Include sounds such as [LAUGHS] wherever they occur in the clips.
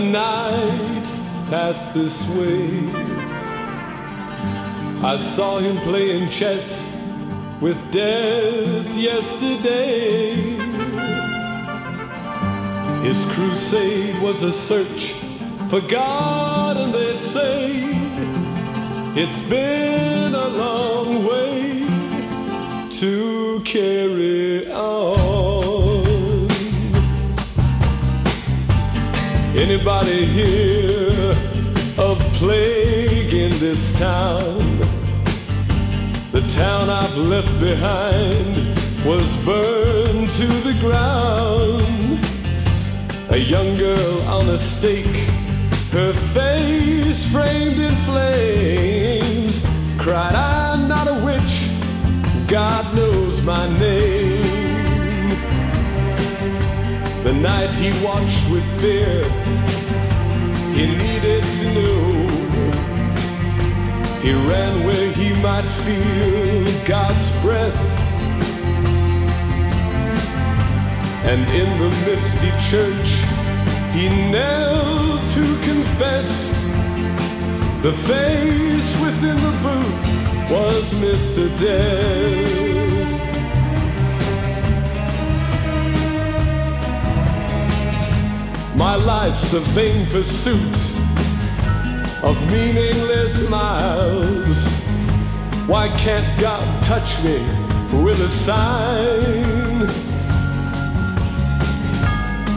A night passed this way? I saw him playing chess with death yesterday. His crusade was a search for God, and they say it's been a long way to carry on. Anybody hear of plague in this town? The town I've left behind was burned to the ground. A young girl on a stake, her face framed in flames, cried, I'm not a witch, God knows my name. The night he watched with fear, he needed to know. He ran where he might feel God's breath. And in the misty church, he knelt to confess. The face within the booth was Mr. Death. My life's a vain pursuit of meaningless miles. Why can't God touch me with a sign?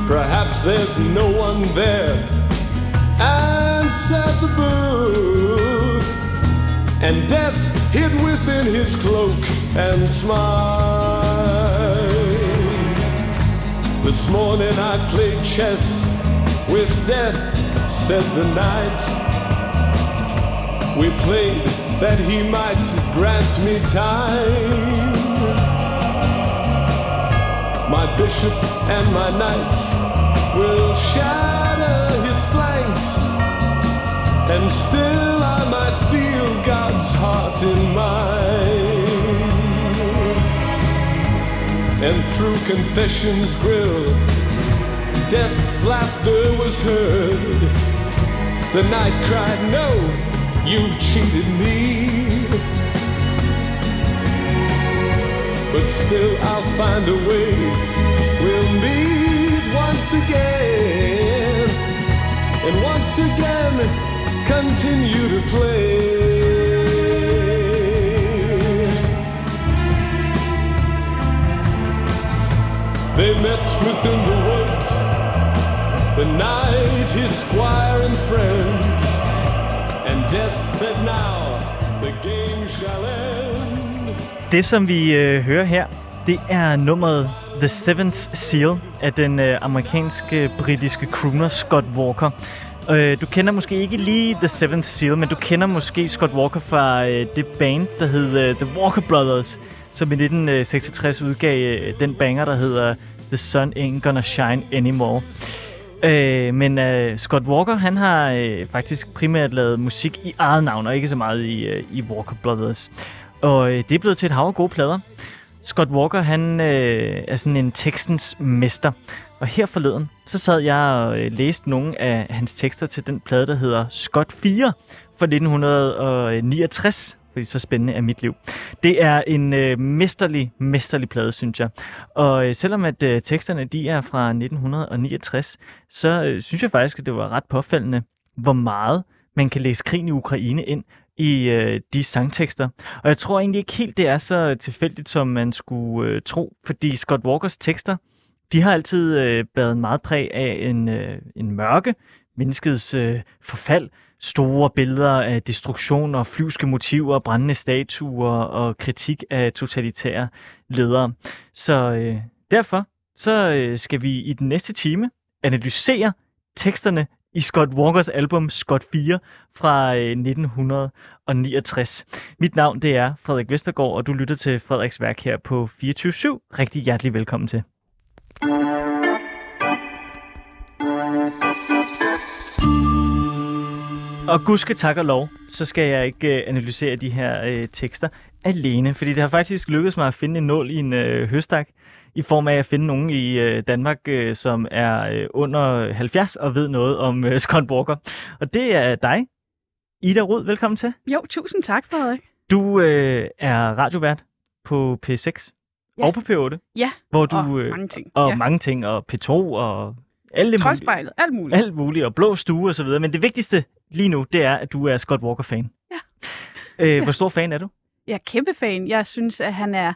Perhaps there's no one there. Answered the booth, and death hid within his cloak and smiled. This morning I played chess with death, said the night. We played that he might grant me time. My bishop and my knights will shatter his flanks, and still I might feel God's heart in mine. And through confession's grill, death's laughter was heard. The night cried, No, you've cheated me. But still, I'll find a way. We'll meet once again, and once again, continue to play. They met within the night, his squire and friends, and death said, Now the game shall end. Det, som vi øh, hører her, det er nummeret The Seventh Seal af den øh, amerikanske britiske crooner Scott Walker. Øh, du kender måske ikke lige The Seventh Seal, men du kender måske Scott Walker fra øh, det band, der hed øh, The Walker Brothers, som i 1966 øh, udgav øh, den banger, der hedder The Sun Ain't Gonna Shine Anymore. Øh, men øh, Scott Walker, han har øh, faktisk primært lavet musik i eget navn, og ikke så meget i, øh, i Walker Brothers. Og øh, det er blevet til et hav af gode plader. Scott Walker, han øh, er sådan en tekstens mester. Og her forleden, så sad jeg og øh, læste nogle af hans tekster til den plade, der hedder Scott 4 fra 1969. Fordi så spændende er mit liv. Det er en øh, mesterlig, mesterlig plade, synes jeg. Og øh, selvom at øh, teksterne de er fra 1969, så øh, synes jeg faktisk, at det var ret påfaldende, hvor meget man kan læse krigen i Ukraine ind i øh, de sangtekster. Og jeg tror egentlig ikke helt, det er så tilfældigt, som man skulle øh, tro, fordi Scott Walkers tekster, de har altid øh, været meget præg af en, øh, en mørke, menneskets øh, forfald, store billeder af destruktion og flyvske motiver, brændende statuer og kritik af totalitære ledere. Så øh, derfor så øh, skal vi i den næste time analysere teksterne i Scott Walkers album Scott 4 fra øh, 1969. Mit navn det er Frederik Vestergaard, og du lytter til Frederiks værk her på 24-7. Rigtig hjertelig velkommen til. Og gudske tak og lov, så skal jeg ikke øh, analysere de her øh, tekster alene, fordi det har faktisk lykkedes mig at finde en nål i en øh, høstak. i form af at finde nogen i øh, Danmark, øh, som er øh, under 70 og ved noget om øh, Scott Walker. Og det er dig, Ida Rud. Velkommen til. Jo, tusind tak, Frederik. Du øh, er radiovært på P6 Ja. og på P8, Ja, hvor du... og øh, mange ting. og ja. mange ting, og P2 og alle mulige, alt muligt. alt muligt, og blå stue og så videre. Men det vigtigste lige nu, det er, at du er Scott Walker-fan. Ja. [LAUGHS] Øh, hvor stor [LAUGHS] fan er du? Jeg er kæmpe fan. Jeg synes, at han er...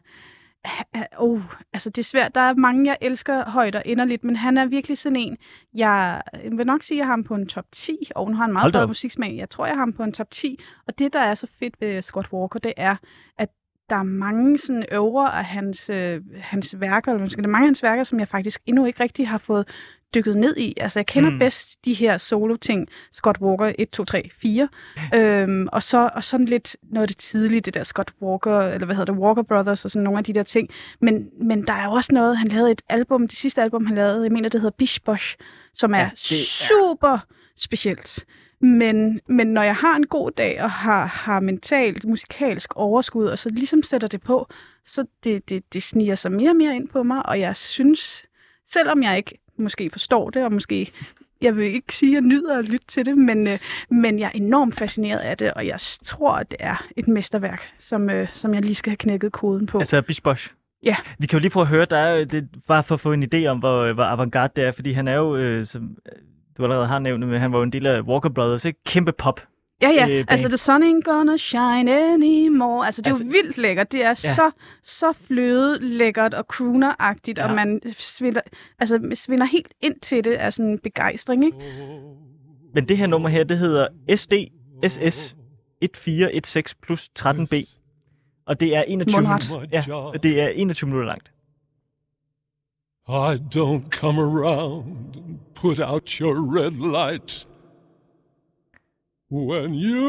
Oh, altså det er svært. Der er mange, jeg elsker højt og inderligt, men han er virkelig sådan en, jeg vil nok sige, at jeg har ham på en top 10, og nu har han meget op. musiksmag. Jeg tror, jeg har ham på en top 10, og det, der er så fedt ved Scott Walker, det er, at der er mange sådan øvre af hans, øh, hans værker, eller måske det er mange af hans værker, som jeg faktisk endnu ikke rigtig har fået dykket ned i. Altså, jeg kender Mm. bedst de her solo-ting, Scott Walker 1, 2, 3, 4, øhm, og, så, og sådan lidt noget af det tidlige, det der Scott Walker, eller hvad hedder det, Walker Brothers, og sådan nogle af de der ting. Men, men der er jo også noget, han lavede et album, det sidste album, han lavede, jeg mener, det hedder Bish Bosh, som er, Ja, er- super specielt. Men, men når jeg har en god dag og har, har mentalt, musikalsk overskud, og så ligesom sætter det på, så det, det, det sniger sig mere og mere ind på mig, og jeg synes, selvom jeg ikke måske forstår det, og måske, jeg vil ikke sige, at jeg nyder at lytte til det, men, øh, men jeg er enormt fascineret af det, og jeg tror, at det er et mesterværk, som, øh, som jeg lige skal have knækket koden på. Altså Bish. Ja. Vi kan jo lige prøve at høre, der jo- det, bare for at få en idé om, hvor, hvor avantgarde det er, fordi han er jo, øh, som øh, du allerede har nævnt, men han var jo en del af Walker Brothers, ikke? Kæmpe pop. Ja, ja. øh, altså, The Sun Ain't Gonna Shine Anymore. Altså, det er Altså- jo vildt lækkert. Det er Ja. så, så fløde lækkert og crooner-agtigt, Ja. og man svinder, altså, svinder helt ind til det af sådan en begejstring, ikke? Men det her nummer her, det hedder SD SS 1416 plus 13B. Og det er 21, Mundret. ja, og det er 21 minutter langt. I don't come around and put out your red light. When you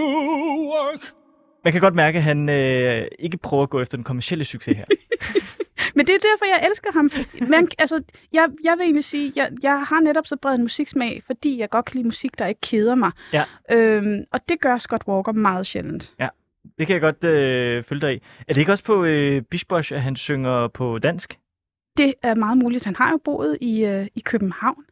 work Man kan godt mærke, at han øh, ikke prøver at gå efter den kommercielle succes her. [LAUGHS] Men det er derfor, jeg elsker ham. Men, altså, jeg, jeg vil egentlig sige, jeg, jeg har netop så bred en musiksmag, fordi jeg godt kan lide musik, der ikke keder mig. Ja. Øhm, og det gør Scott Walker meget sjældent. Det kan jeg godt øh, følge dig i. Er det ikke også på øh, Bishbosh, at han synger på dansk? Det er meget muligt. Han har jo boet i, øh, i København.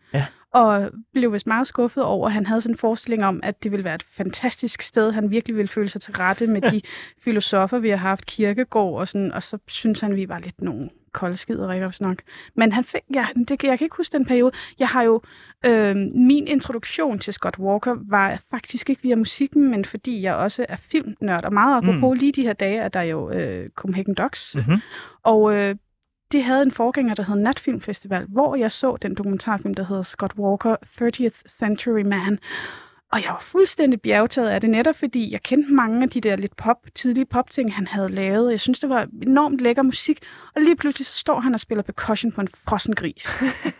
Og blev vist meget skuffet over, at han havde sådan en forestilling om, at det ville være et fantastisk sted. Han virkelig ville føle sig til rette med [LAUGHS] de filosofer, vi har haft, kirkegård og sådan. Og så synes han, vi var lidt nogle koldskider, ikke også nok. Men han fik, ja, det, jeg kan ikke huske den periode. Jeg har jo, øh, min introduktion til Scott Walker var faktisk ikke via musikken, men fordi jeg også er filmnørd. Og meget apropos mm. lige de her dage, er der jo øh, Copenhagen Docs, Mm-hmm. og øh, det havde en forgænger, der hed Natfilmfestival, hvor jeg så den dokumentarfilm, der hedder Scott Walker, 30th Century Man. Og jeg var fuldstændig bjergtaget af det, netop fordi jeg kendte mange af de der lidt pop, tidlige popting, han havde lavet. Jeg synes, det var enormt lækker musik. Og lige pludselig så står han og spiller percussion på en frossen gris.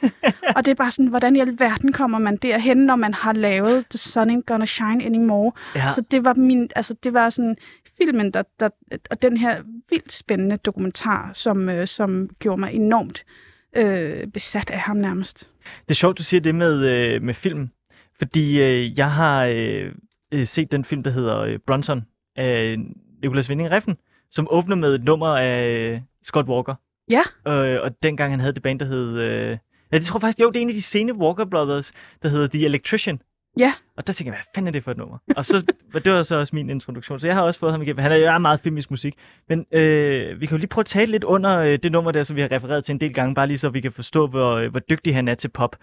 [LAUGHS] og det er bare sådan, hvordan i alverden kommer man derhen, når man har lavet The Sun Ain't Gonna Shine Anymore. Ja. Så det var min, altså det var sådan filmen, der, der, og den her vildt spændende dokumentar, som, øh, som gjorde mig enormt øh, besat af ham nærmest. Det er sjovt, du siger det med, øh, med film, fordi øh, jeg har øh, øh, set den film, der hedder øh, Bronson af Nicolas Winding Refn, som åbner med et nummer af øh, Scott Walker. Ja. Øh, og dengang han havde det band, der hed... Øh, ja, det tror jeg faktisk, jo, det er en af de sene Walker Brothers, der hedder The Electrician. Ja. Og der tænker jeg, hvad fanden er det for et nummer? Og så, [LAUGHS] det var så også min introduktion. Så jeg har også fået ham igennem. Han er jo meget filmisk musik. Men øh, vi kan jo lige prøve at tale lidt under øh, det nummer der, som vi har refereret til en del gange, bare lige så vi kan forstå, hvor, øh, hvor dygtig han er til pop.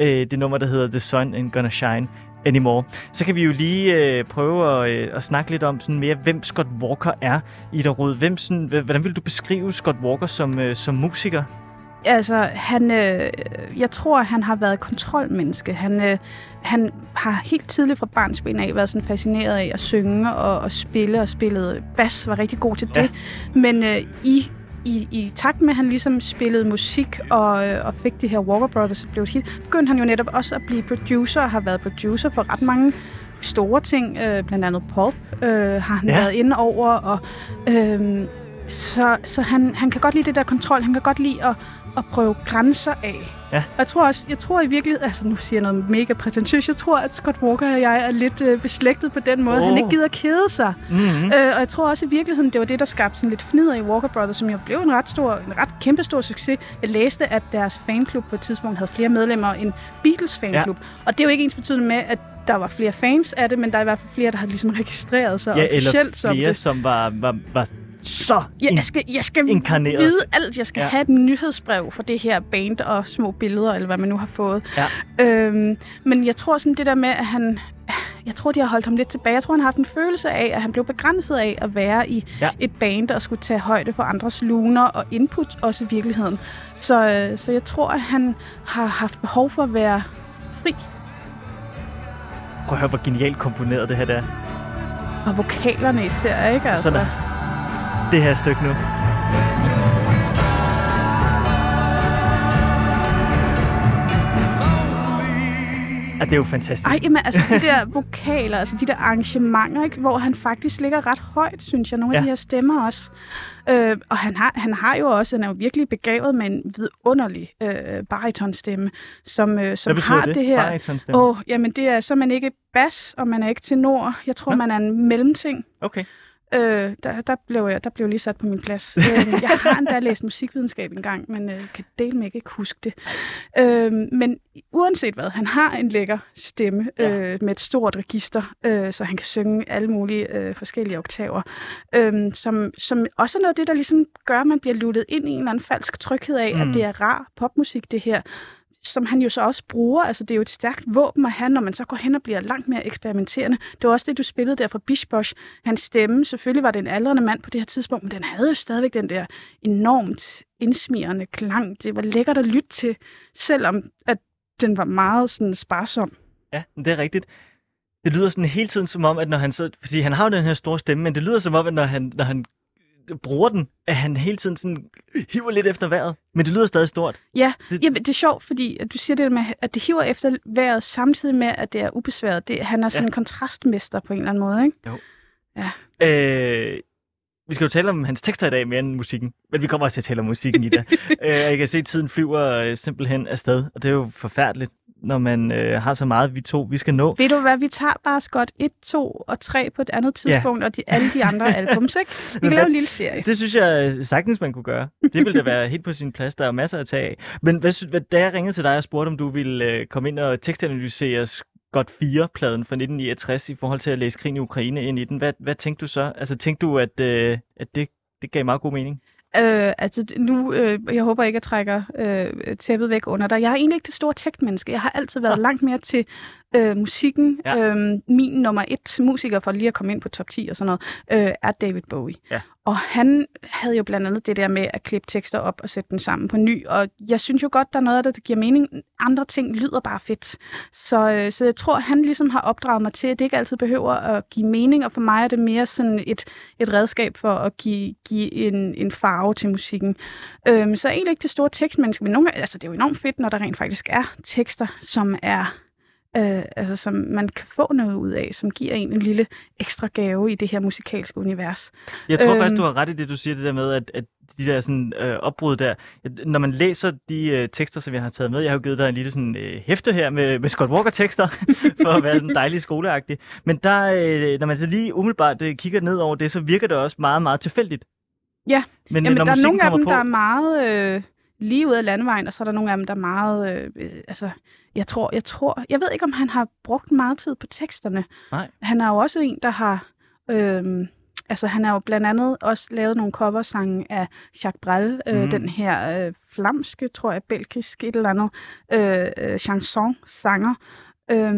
Øh, det nummer, der hedder The Sun Ain't Gonna Shine Anymore. Så kan vi jo lige øh, prøve at, øh, at snakke lidt om sådan mere, hvem Scott Walker er, Ida Rud. Hvem sådan, hvordan vil du beskrive Scott Walker som, øh, som musiker? Altså, han, øh, jeg tror, han har været kontrolmenneske. Han, øh, han har helt tidligt fra barnsben af været sådan fascineret af at synge og, og spille, og spillede bas, var rigtig god til det. Ja. Men øh, i, i, i takt med, at han ligesom spillede musik og, øh, og fik det her Walker Brothers blev hit, begyndte han jo netop også at blive producer og har været producer for ret mange store ting, øh, blandt andet Pulp øh, har han ja. været inde over, og øh, så så han, han kan godt lide det der kontrol. Han kan godt lide at, at prøve grænser af. Ja. Og jeg tror også, jeg tror i virkeligheden, altså nu siger jeg noget mega prætentiøst, jeg tror, at Scott Walker og jeg er lidt øh, beslægtet på den måde. Oh. Han ikke gider kede sig. Mm-hmm. Øh, og jeg tror også i virkeligheden, det var det, der skabte sådan lidt fnider i Walker Brothers, som jo blev en ret stor, en ret kæmpe stor succes. Jeg læste, at deres fanklub på et tidspunkt havde flere medlemmer end Beatles fanklub. Ja. Og det er jo ikke ens betydende med, at der var flere fans af det, men der er i hvert fald flere, der har ligesom registreret sig Ja, eller officielt som flere, det. som var, var, var så in- jeg skal, jeg skal inkarneret. vide alt. Jeg skal Ja. have et nyhedsbrev for det her band og små billeder, eller hvad man nu har fået. Ja. Øhm, men jeg tror sådan det der med, at han... Jeg tror, de har holdt ham lidt tilbage. Jeg tror, han har haft en følelse af, at han blev begrænset af at være i Ja. et band, og skulle tage højde for andres luner og input også i virkeligheden. Så, øh, så jeg tror, at han har haft behov for at være fri. Prøv at høre, hvor genialt komponeret det her der. Og vokalerne især, ikke? Altså. Sådan Det her stykke nu. Ja, det er jo fantastisk. Ej, jamen, altså de der vokaler, altså de der arrangementer, ikke, hvor han faktisk ligger ret højt, synes jeg, nogle af Ja. de her stemmer også. Øh, og han har, han har jo også, han er jo virkelig begavet med en vidunderlig øh, baritonstemme, som, øh, som har det? det, her. Åh, jamen det er, så er man ikke bas, og man er ikke tenor. Jeg tror, Nå. man er en mellemting. Okay. Øh, der, der, blev jeg, der blev lige sat på min plads. øh, jeg har endda [LAUGHS] læst musikvidenskab engang, men øh, kan dele med ikke huske det. Øh, men uanset hvad, han har en lækker stemme Ja. øh, med et stort register, øh, så han kan synge alle mulige øh, forskellige oktaver. Øh, som, som også er noget af det, der ligesom gør, at man bliver luttet ind i en eller anden falsk tryghed af, Mm. at det er rar popmusik, det her som han jo så også bruger. Altså, det er jo et stærkt våben at have, når man så går hen og bliver langt mere eksperimenterende. Det var også det, du spillede der fra Bish Hans stemme, selvfølgelig var det en aldrende mand på det her tidspunkt, men den havde jo stadigvæk den der enormt indsmirrende klang. Det var lækkert at lytte til, selvom at den var meget sådan sparsom. Ja, men det er rigtigt. Det lyder sådan hele tiden som om, at når han så... Fordi han har jo den her store stemme, men det lyder som om, at når han, når han bruger den, at han hele tiden sådan hiver lidt efter vejret. Men det lyder stadig stort. Ja, Det- Jamen, det er sjovt, fordi at du siger det med, at det hiver efter vejret, samtidig med, at det er ubesværet. Det, han er sådan Ja. en kontrastmester på en eller anden måde, ikke? Øh, vi skal jo tale om hans tekster i dag mere end musikken. Men vi kommer også til at tale om musikken i dag. [LAUGHS] øh, jeg kan se, at tiden flyver øh, simpelthen afsted. Og det er jo forfærdeligt, når man øh, har så meget, vi to vi skal nå. Ved du hvad, vi tager bare Scott 1, 2 og 3 på et andet tidspunkt, ja. og de, alle de andre [LAUGHS] albums, ikke? Vi kan lave en lille serie. Det synes jeg øh, sagtens, man kunne gøre. Det ville da være helt på sin plads. Der er masser at tage af. Men hvad, da jeg ringede til dig og spurgte, om du ville øh, komme ind og tekstanalysere Scott 4-pladen fra 1969 i forhold til at læse krigen i Ukraine ind i den, hvad, hvad tænkte du så? Altså tænkte du, at, øh, at det, det gav meget god mening? Øh, altså nu, øh, jeg håber ikke, at jeg trækker øh, tæppet væk under dig. Jeg er egentlig ikke det store tekstmenneske. Jeg har altid været Nå. langt mere til øh, musikken. Ja. Øh, min nummer et musiker, for lige at komme ind på top 10 og sådan noget, øh, er David Bowie. Ja. Og han havde jo blandt andet det der med at klippe tekster op og sætte dem sammen på ny. Og jeg synes jo godt, der er noget af det, der giver mening. Andre ting lyder bare fedt. Så, øh, så jeg tror, han ligesom har opdraget mig til, at det ikke altid behøver at give mening. Og for mig er det mere sådan et, et redskab for at give, give en, en farve til musikken. Øhm, så egentlig ikke det store tekstmenneske, men nogle, gange- altså, det er jo enormt fedt, når der rent faktisk er tekster, som er øh, altså, som man kan få noget ud af, som giver en en lille ekstra gave i det her musikalske univers. Jeg tror Øhm. faktisk, du har ret i det, du siger det der med, at, at de der sådan, øh, opbrud der, når man læser de øh, tekster, som jeg har taget med, jeg har jo givet dig en lille sådan, øh, hæfte her med, med Scott Walker-tekster, [LAUGHS] for at være sådan dejlig skoleagtig. Men der, øh, når man så lige umiddelbart øh, kigger ned over det, så virker det også meget, meget tilfældigt. Ja. Men, Jamen, når der er nogle af dem, på, der er meget øh, lige ud af landevejen, og så er der nogle af dem, der er meget... Øh, øh, altså, jeg tror, jeg tror... Jeg ved ikke, om han har brugt meget tid på teksterne. Nej. Han er jo også en, der har... Øh, altså, han har jo blandt andet også lavet nogle coversange af Jacques Brel, øh, Mhm. den her øh, flamske, tror jeg, belgisk et eller andet, øh, øh, chanson-sanger. Øh,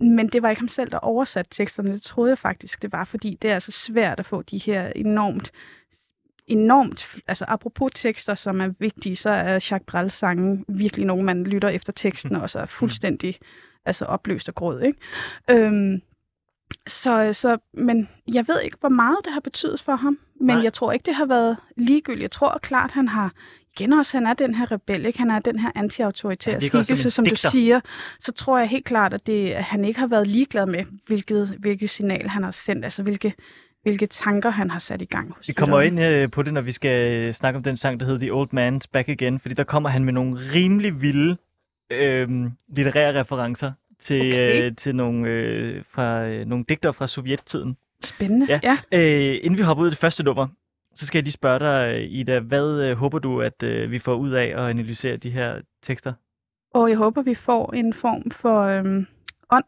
men det var ikke ham selv, der oversatte teksterne. Det troede jeg faktisk, det var, fordi det er altså svært at få de her enormt enormt, altså apropos tekster, som er vigtige, så er Jacques Brels sange virkelig nogen, man lytter efter teksten, og så er fuldstændig altså opløst og gråd, ikke? Øhm, så, så, men jeg ved ikke, hvor meget det har betydet for ham, men Nej. Jeg tror ikke, det har været ligegyldigt. Jeg tror klart, han har, igen også, han er den her rebel, ikke? Han er den her anti-autoritære skikkelse, som, digter. du siger. Så tror jeg helt klart, at, det, at han ikke har været ligeglad med, hvilket, hvilket signal han har sendt, altså hvilke, hvilke tanker han har sat i gang hos Vi kommer ind øh, på det, når vi skal øh, snakke om den sang, der hedder The Old Man's Back Again, fordi der kommer han med nogle rimelig vilde øh, litterære referencer til, Okay. øh, til nogle, øh, fra, øh, nogle digter fra sovjettiden. Spændende. Ja. ja. Øh, inden vi hopper ud i det første nummer, så skal jeg lige spørge dig, Ida, hvad øh, håber du, at øh, vi får ud af at analysere de her tekster? Og jeg håber, vi får en form for øhm, ånd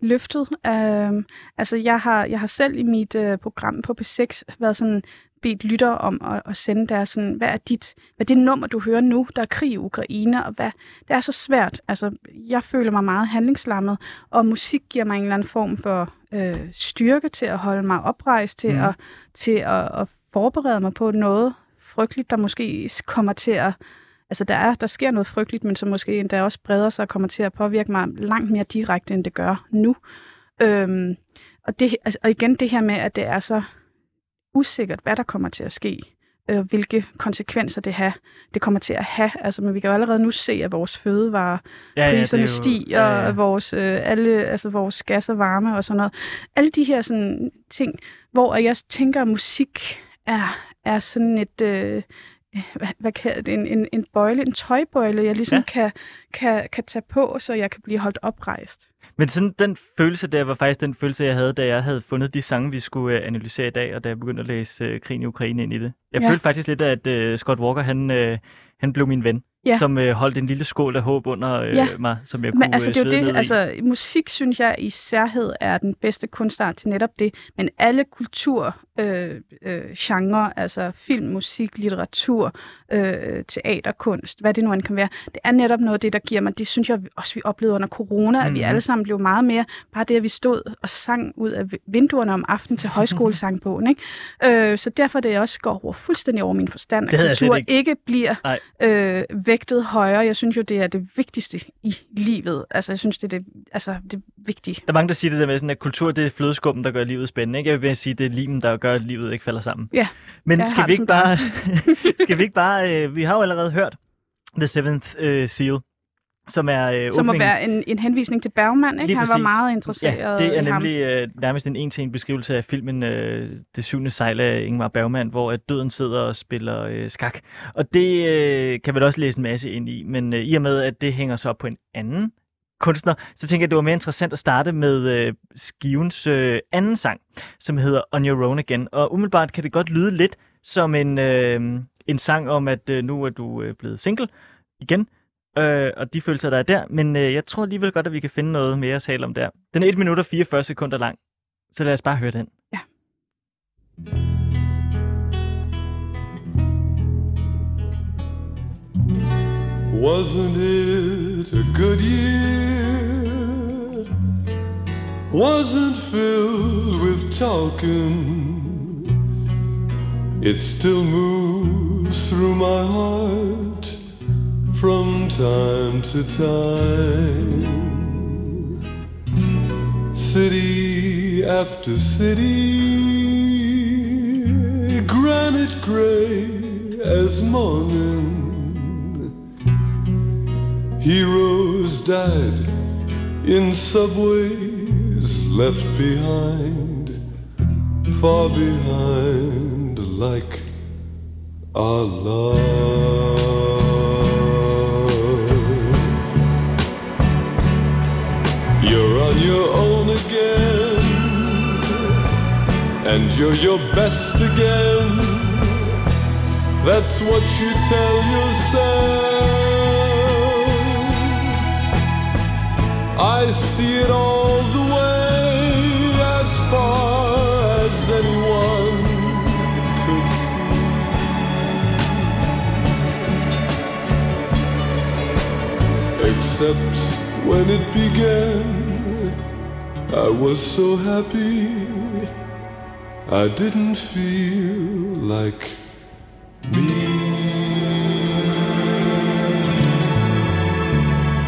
løftet. Øhm, altså, jeg har, jeg har selv i mit øh, program på P6 været sådan bedt lytter om at, at sende deres sådan, hvad er dit, hvad er det nummer, du hører nu, der er krig i Ukraine, og hvad, det er så svært. Altså, jeg føler mig meget handlingslammet, og musik giver mig en eller anden form for øh, styrke til at holde mig oprejst, til, mm. at, til at, at forberede mig på noget frygteligt, der måske kommer til at Altså, der, er, der sker noget frygteligt, men som måske endda også breder sig og kommer til at påvirke mig langt mere direkte, end det gør nu. Øhm, og, det, altså, og igen det her med, at det er så usikkert, hvad der kommer til at ske, øh, hvilke konsekvenser det, have, det kommer til at have. Altså, men vi kan jo allerede nu se, at vores fødevarer Ja, priserne jo- stiger, ja, ja. og vores, øh, alle, altså vores gas og varme og sådan noget. Alle de her sådan, ting, hvor jeg tænker, at musik er, er sådan et... Øh, hvad, hvad kalder det, en, en, en bøjle, en tøjbøjle, jeg ligesom Ja. kan, kan, kan tage på, så jeg kan blive holdt oprejst. Men sådan den følelse der var faktisk den følelse, jeg havde, da jeg havde fundet de sange, vi skulle øh, analysere i dag, og da jeg begyndte at læse øh, krigen i Ukraine ind i det. Jeg Ja. følte faktisk lidt, at øh, Scott Walker, han, øh, han blev min ven, Ja. som øh, holdt en lille skål af håb under øh, Ja. mig, som jeg kunne Men altså, øh, det er jo det, altså, musik synes jeg i særhed er den bedste kunstart til netop det, men alle kultur, øh, øh, genre, altså film, musik, litteratur, øh, teaterkunst, hvad det nu end kan være, det er netop noget af det, der giver mig, det synes jeg også, vi oplevede under corona, at vi Mhm. alle sammen blev meget mere, bare det, at vi stod og sang ud af vinduerne om aftenen til højskolesangbogen, ikke? Øh, så derfor er det også går over fuldstændig over min forstand, at kultur ikke. ikke bliver øh, vægtet højere. Jeg synes jo, det er det vigtigste i livet. Altså, jeg synes, det er det, altså, det vigtige. Der er mange, der siger det der med, sådan, at kultur det er flødeskummen, der gør livet spændende. Ikke? Jeg vil sige, det er limen, der gør, at livet ikke falder sammen. Ja, Men skal vi, ikke bare, [LAUGHS] skal vi ikke bare... Øh, vi har jo allerede hørt The Seventh øh, Seal, som er øh, Som må åbningen. være en, en henvisning til Bergman, ikke? Han var meget interesseret Ja, det er i ham. nemlig øh, nærmest en en-til-en beskrivelse af filmen øh, Det syvende sejl af Ingmar Bergman, hvor at døden sidder og spiller øh, skak. Og det øh, kan vel også læse en masse ind i, men øh, i og med, at det hænger så op på en anden kunstner, så tænker jeg, at det var mere interessant at starte med øh, skivens øh, anden sang, som hedder On Your Own Again. Og umiddelbart kan det godt lyde lidt som en, øh, en sang om, at øh, nu er du øh, blevet single igen, øh, og de følelser, der er der. Men øh, jeg tror alligevel godt, at vi kan finde noget mere at tale om der. Den er 1 minut og 44 sekunder lang, så lad os bare høre den. Ja. Wasn't it a good year? Wasn't filled with talking. It still moves through my heart from time to time. City after city, granite gray as morning. Heroes died in subways left behind, far behind, like our love. On your own again, and you're your best again. That's what you tell yourself. I see it all the way as far as anyone could see. Except when it began, I was so happy. I didn't feel like me.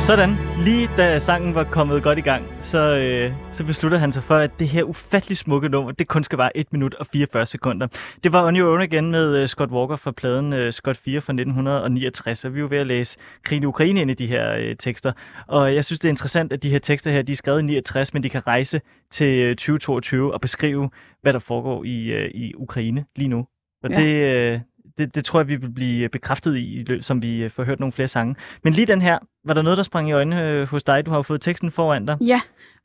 Sådan lige da sangen var kommet godt i gang, så, øh, så beslutter han sig for, at det her ufattelig smukke nummer, det kun skal være 1 minut og 44 sekunder. Det var On Your Own igen med øh, Scott Walker fra pladen øh, Scott 4 fra 1969, og vi er jo ved at læse krigen i Ukraine ind i de her øh, tekster. Og jeg synes, det er interessant, at de her tekster her, de er skrevet i 69, men de kan rejse til øh, 2022 og beskrive, hvad der foregår i, øh, i Ukraine lige nu. Og Ja. det, øh, det, det tror jeg, vi vil blive bekræftet i, som vi øh, får hørt nogle flere sange. Men lige den her, var der noget, der sprang i øjnene øh, hos dig? Du har jo fået teksten foran dig. Ja,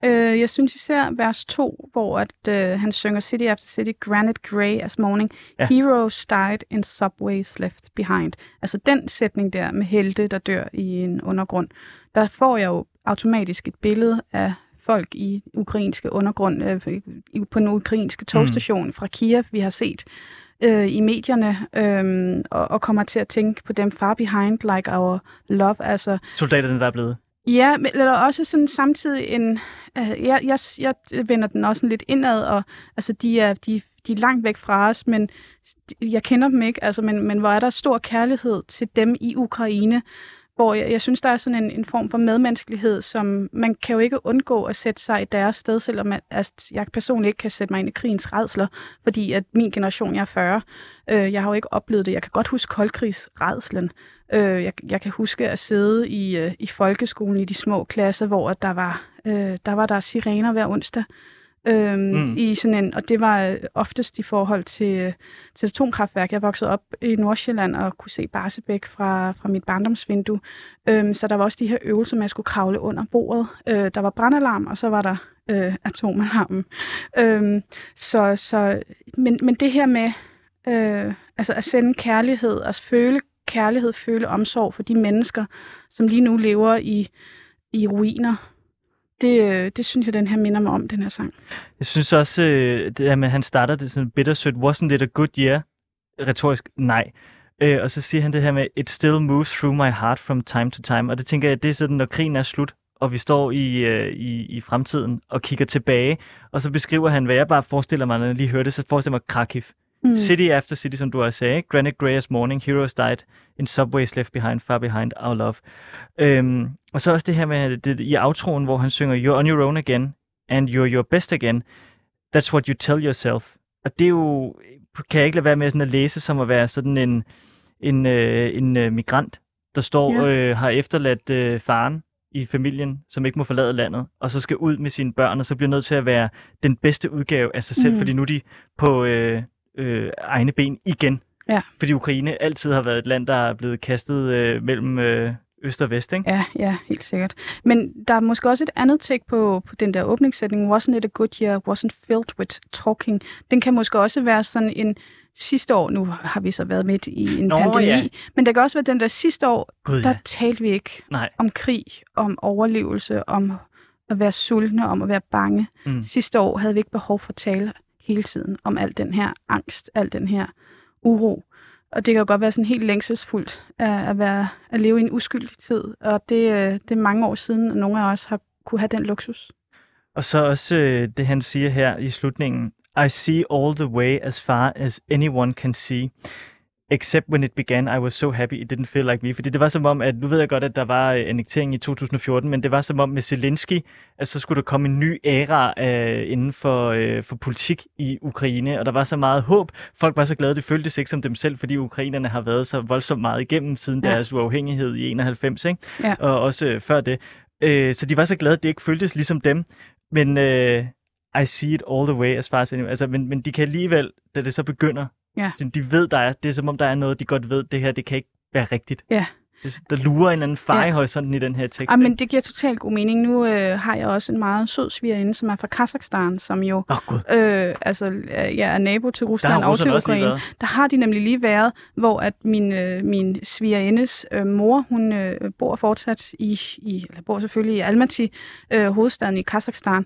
øh, jeg synes især vers 2, hvor at, øh, han synger City After City, Granite Grey as Morning, Ja. Heroes died in subways left behind. Altså den sætning der med helte, der dør i en undergrund, der får jeg jo automatisk et billede af folk i ukrainske undergrund, øh, på den ukrainske togstation mm. fra Kiev, vi har set øh, i medierne, øh, og, og kommer til at tænke på dem far behind, like our love, altså Soldaterne, der er blevet. Ja, men eller også sådan samtidig en... Øh, jeg, jeg, jeg vender den også lidt indad, og altså, de er, de, de er langt væk fra os, men jeg kender dem ikke, altså, men, men hvor er der stor kærlighed til dem i Ukraine, hvor jeg, jeg synes, der er sådan en, en form for medmenneskelighed, som man kan jo ikke undgå at sætte sig i deres sted, selvom at, at jeg personligt ikke kan sætte mig ind i krigens redsler, fordi at min generation, jeg er 40, øh, jeg har jo ikke oplevet det. Jeg kan godt huske koldkrigsredslen, Øh, jeg, jeg kan huske at sidde i, øh, i folkeskolen i de små klasser, hvor at der var øh, der var der sirener hver onsdag. Øhm, Mm. i sådan en, og det var øh, oftest i forhold til, øh, til atomkraftværk. Jeg voksede op i Nordsjælland og kunne se Barsebæk fra, fra mit barndomsvindue. Øhm, så der var også de her øvelser med at skulle kravle under bordet. Øh, der var brandalarm, og så var der øh, atomalarmen. Øhm, så, så, men, men det her med øh, altså at sende kærlighed, altså føle kærlighed, føle omsorg for de mennesker, som lige nu lever i, i ruiner, det, øh, det synes jeg, den her minder mig om, den her sang. Jeg synes også, øh, det der med, at han starter det sådan bittersødt. Wasn't it a good year? Retorisk, nej. Øh, og så siger han det her med, it still moves through my heart from time to time. Og det tænker jeg, det er sådan, når krigen er slut, og vi står i, øh, i, i fremtiden og kigger tilbage, og så beskriver han, hvad jeg bare forestiller mig, når jeg lige hører det, så forestiller jeg mig Kharkiv. Mm. City after city, som du også sagde. ikke? Granite grey as morning, heroes died in subways left behind, far behind our love. Øhm, og så også det her med det, i outroen, hvor han synger, you're on your own again, and you're your best again. That's what you tell yourself. Og det er jo, kan jeg ikke lade være med sådan at læse, som at være sådan en, en, øh, en øh, migrant, der står Ja. øh, har efterladt øh, faren i familien, som ikke må forlade landet, og så skal ud med sine børn, og så bliver nødt til at være den bedste udgave af sig selv. Mm. fordi nu er de på øh, øh, egne ben igen. Ja. Fordi Ukraine altid har været et land, der er blevet kastet øh, mellem øh, øst og vest, ikke? Ja, ja, helt sikkert. Men der er måske også et andet take på, på den der åbningssætning. Wasn't it a good year? Wasn't filled with talking. Den kan måske også være sådan en sidste år. Nu har vi så været midt i en Nå, pandemi. ja. Men der kan også være den der sidste år, Gud, der ja. talte vi ikke Nej. om krig, om overlevelse, om at være sultne, om at være bange. Mm. Sidste år havde vi ikke behov for at tale hele tiden om al den her angst, al den her uro. Og det kan jo godt være sådan helt længselsfuldt at, at, være, at leve i en uskyldig tid. Og det, øh, det er mange år siden, at nogle af os har kunne have den luksus. Og så også øh, det, han siger her i slutningen. I see all the way as far as anyone can see. Except when it began, I was so happy it didn't feel like me. Fordi det var som om, at nu ved jeg godt, at der var øh, annektering i 2014, men det var som om med Zelensky, at så skulle der komme en ny æra øh, inden for, øh, for politik i Ukraine, og der var så meget håb. Folk var så glade, det føltes ikke som dem selv, fordi ukrainerne har været så voldsomt meget igennem siden Ja. deres uafhængighed i 91, ikke? Ja. og også øh, før det. Øh, så de var så glade, at det ikke føltes ligesom dem. Men øh, I see it all the way as far as anyone. Altså, men, men de kan alligevel, da det så begynder, Ja. sådan, de ved, der er, det er som om, der er noget, de godt ved, det her, det kan ikke være rigtigt. Ja. Der lurer en anden far Ja. i horisonten i den her tekst. Ah, men det giver totalt god mening. Nu øh, har jeg også en meget sød svigerinde, som er fra Kazakhstan, som jo Gud. øh, altså, jeg er nabo til Rusland og til Ukraine. Der har de nemlig lige været, hvor at min, øh, min svigerindes øh, mor, hun øh, bor fortsat i, i, eller bor selvfølgelig i Almaty, øh, hovedstaden i Kazakhstan.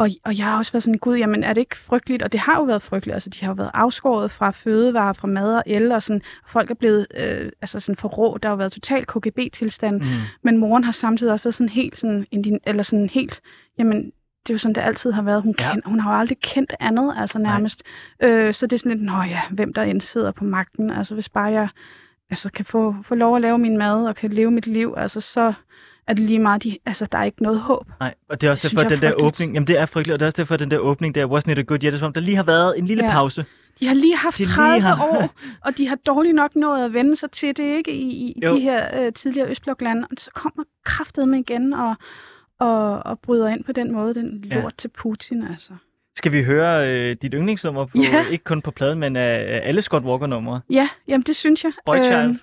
Og, og jeg har også været sådan, gud, jamen er det ikke frygteligt? Og det har jo været frygteligt. Altså, de har jo været afskåret fra fødevarer, fra mad og el, og sådan, folk er blevet øh, altså sådan for rå. Der har jo været total KGB-tilstand. Mm. Men moren har samtidig også været sådan helt, sådan, indin- eller sådan helt, jamen, det er jo sådan, det altid har været. Hun, Ja. kend, hun har jo aldrig kendt andet, altså nærmest. Øh, så det er sådan lidt, nå ja, hvem der end sidder på magten. Altså hvis bare jeg altså, kan få, få lov at lave min mad og kan leve mit liv, altså så er det lige meget, de, altså der er ikke noget håb. Nej, og det er også Det derfor, at den er der åbning, jamen det er frygteligt, og det er også derfor, at den der åbning der, wasn't it a good year, som om, der lige har været en lille Ja. pause. De har lige haft De lige 30 har- år, [LAUGHS] og de har dårligt nok nået at vende sig til det, ikke? I, i Jo. de her øh, tidligere Østbloklande. Og så kommer kraftet med igen og, og, og bryder ind på den måde, den Ja. lort til Putin, altså. Skal vi høre øh, dit yndlingsnummer, på, Ja. ikke kun på pladen, men af, af alle Scott Walker-numre? Ja, jamen det synes jeg. Boy Child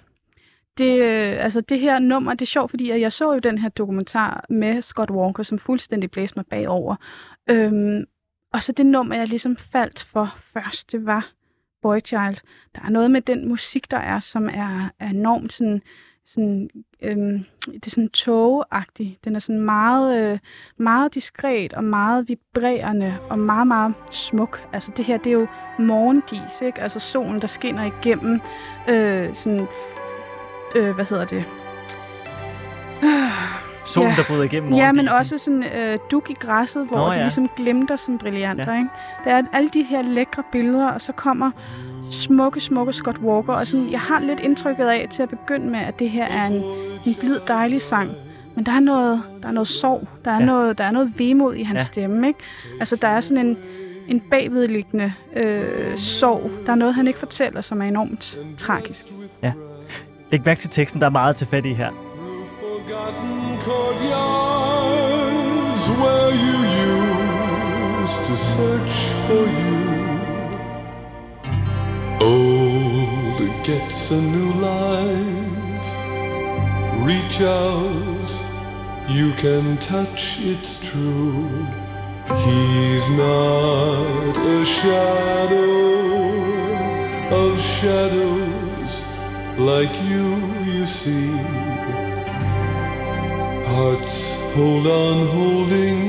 det, øh, altså det her nummer, det er sjovt, fordi jeg så jo den her dokumentar med Scott Walker, som fuldstændig blæste mig bagover. Øhm, og så det nummer, jeg ligesom faldt for først, det var Boy Child. Der er noget med den musik, der er, som er, er enormt sådan, sådan øhm, det er sådan togagtigt. Den er sådan meget, øh, meget diskret og meget vibrerende og meget, meget smuk. Altså det her, det er jo morgendis, ikke? Altså solen, der skinner igennem øh, sådan, øh, hvad hedder det? [SIGHS] Solen, Ja. der bryder igennem Ja, men morgendisen. også sådan øh, duk i græsset, hvor Nå, Nå, det ja. ligesom glimter som brillanter, Ja. ikke? Der er alle de her lækre billeder, og så kommer smukke, smukke Scott Walker, og sådan, jeg har lidt indtrykket af til at begynde med, at det her er en, en blid, dejlig sang. Men der er noget, der er noget sorg, der er, Ja. ja. noget, der er noget vemod i hans Ja. ja. stemme, ikke? Altså, der er sådan en, en bagvedliggende øh, sorg. Der er noget, han ikke fortæller, som er enormt tragisk. Læg mærke til teksten, der er meget til fat i her. Where you used to search for you. Old gets a new life. Reach out, you can touch, it's true. He's not a shadow of shadows like you, you see. Hearts hold on holding.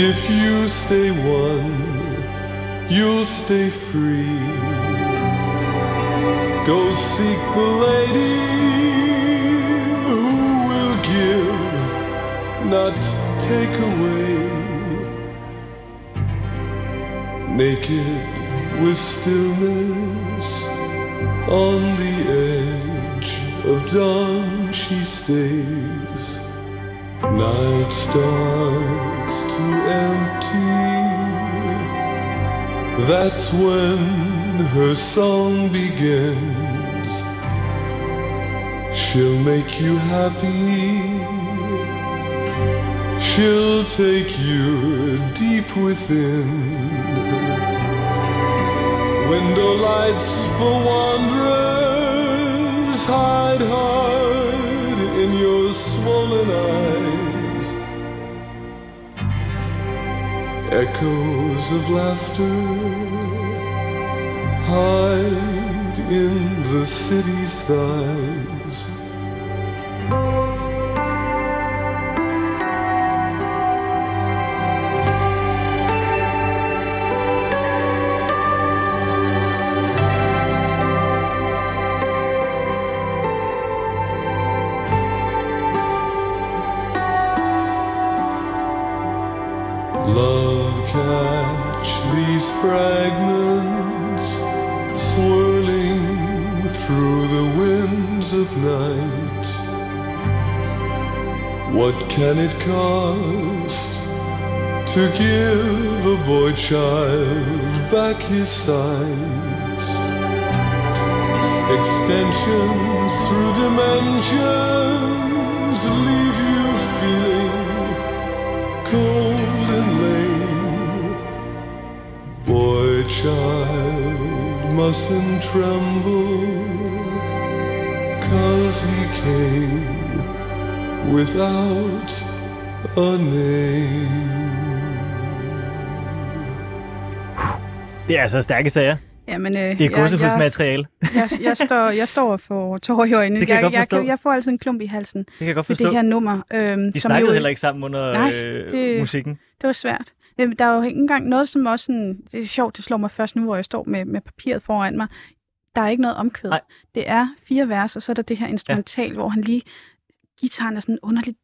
If you stay one, you'll stay free. Go seek the lady who will give, not take away. Naked with stillness on the edge of dawn she stays. Night starts to empty. That's when her song begins. She'll make you happy. She'll take you deep within. Window lights for wanderers hide hard in your swollen eyes. Echoes of laughter hide in the city's thighs. To give a boy child back his sight? Extensions through dimensions leave you feeling cold and lame. Boy, child, mustn't tremble, cause he came without a name. Det er altså stærke sager. Jamen, øh, Det er gåsefodsmateriale. jeg, jeg, jeg, står, jeg står får tårer i øjnene. Det kan jeg godt jeg, forstå. jeg, jeg får altid en klump i halsen Det kan jeg godt forstå. det her nummer. Øhm, De snakkede jo, heller ikke sammen under Nej, øh, det- musikken. Det var svært. Øh, Der er jo ikke engang noget, som også sådan, det er sjovt, det slår mig først nu, hvor jeg står med, med papiret foran mig. Der er ikke noget omkvæd. Nej. Det er fire vers, og så er der det her instrumental, ja. hvor han lige, gitaren er sådan underligt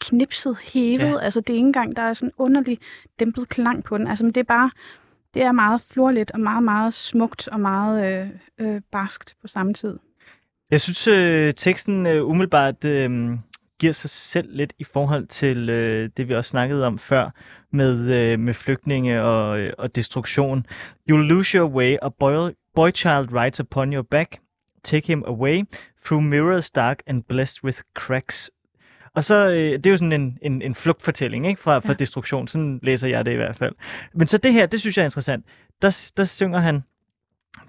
knipset, hævet. Ja. Altså det er ikke engang, der er sådan underlig dæmpet klang på den. Altså men det er bare, det er meget florligt og meget, meget smukt og meget øh, øh, barskt på samme tid. Jeg synes, øh, teksten øh, umiddelbart øh, giver sig selv lidt i forhold til øh, det, vi også snakkede om før, med, øh, med flygtninge og, øh, og destruktion. You lose your way, a boy, boy child rides upon your back. Take him away, through mirrors dark and blessed with cracks. Og så, øh, det er jo sådan en, en, en flugtfortælling ikke? Fra, fra Ja. destruktion. Sådan læser jeg det i hvert fald. Men så det her, det synes jeg er interessant. Der, der synger han,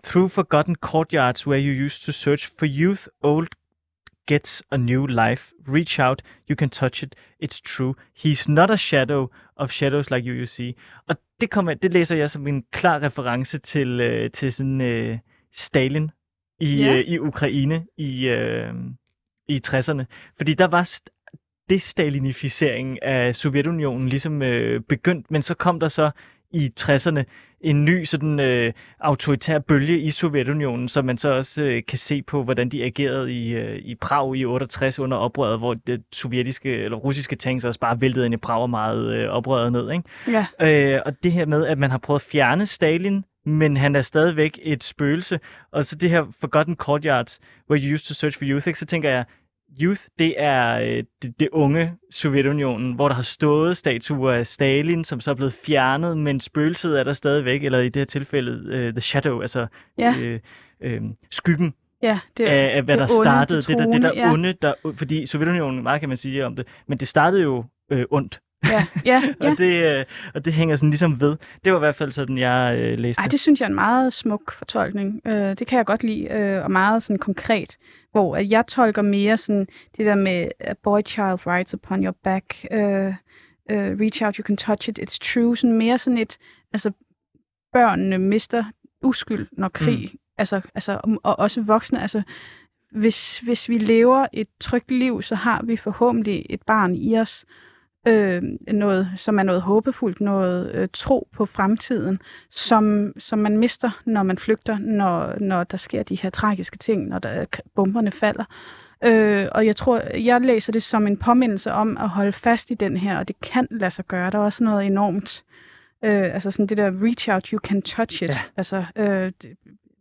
Through forgotten courtyards where you used to search for youth, old gets a new life. Reach out, you can touch it, it's true. He's not a shadow of shadows like you, you see. Og det, kommer, det læser jeg som en klar reference til, øh, til sådan øh, Stalin i, Ja. øh, i Ukraine i, øh, i 60'erne. Fordi der var destalinificeringen af Sovjetunionen ligesom øh, begyndt, men så kom der så i 60'erne en ny sådan øh, autoritær bølge i Sovjetunionen, som man så også øh, kan se på, hvordan de agerede i, øh, i Prag i 68 under oprøret, hvor det sovjetiske eller russiske tanks også bare væltede ind i Prag og meget øh, oprøret ned. Ikke? Ja, Øh, og det her med, at man har prøvet at fjerne Stalin, men han er stadigvæk et spøgelse. Og så det her Forgotten Courtyards, where you used to search for youth, ikke? så tænker jeg, youth, det er øh, det, det unge Sovjetunionen, hvor der har stået statuer af Stalin, som så er blevet fjernet, men spøgelset er der stadigvæk, eller i det her tilfælde, øh, The Shadow, altså Ja. øh, øh, skyggen ja, det, af, af hvad det der onde, startede. det Det, det, det der ja. onde, der, fordi Sovjetunionen, meget kan man sige om det, men det startede jo øh, ondt. Ja, ja, [LAUGHS] ja. Og, det, øh, og det hænger sådan ligesom ved. Det var i hvert fald sådan, jeg øh, læste. Ej, det synes jeg er en meget smuk fortolkning. Øh, det kan jeg godt lide, øh, og meget sådan konkret, hvor at jeg tolker mere sådan det der med a boy child rides upon your back, øh, øh, reach out, you can touch it, it's true, sådan mere sådan et, altså børnene mister uskyld, når krig, mm. altså, altså, og også voksne, altså hvis, hvis vi lever et trygt liv, så har vi forhåbentlig et barn i os, øh, noget, som er noget håbefuldt, noget øh, tro på fremtiden, som, som man mister, når man flygter, når, når der sker de her tragiske ting, når der, bomberne falder. Øh, og jeg tror, jeg læser det som en påmindelse om at holde fast i den her, og det kan lade sig gøre. Der er også noget enormt, øh, altså sådan det der reach out, you can touch it. Ja. Altså, øh,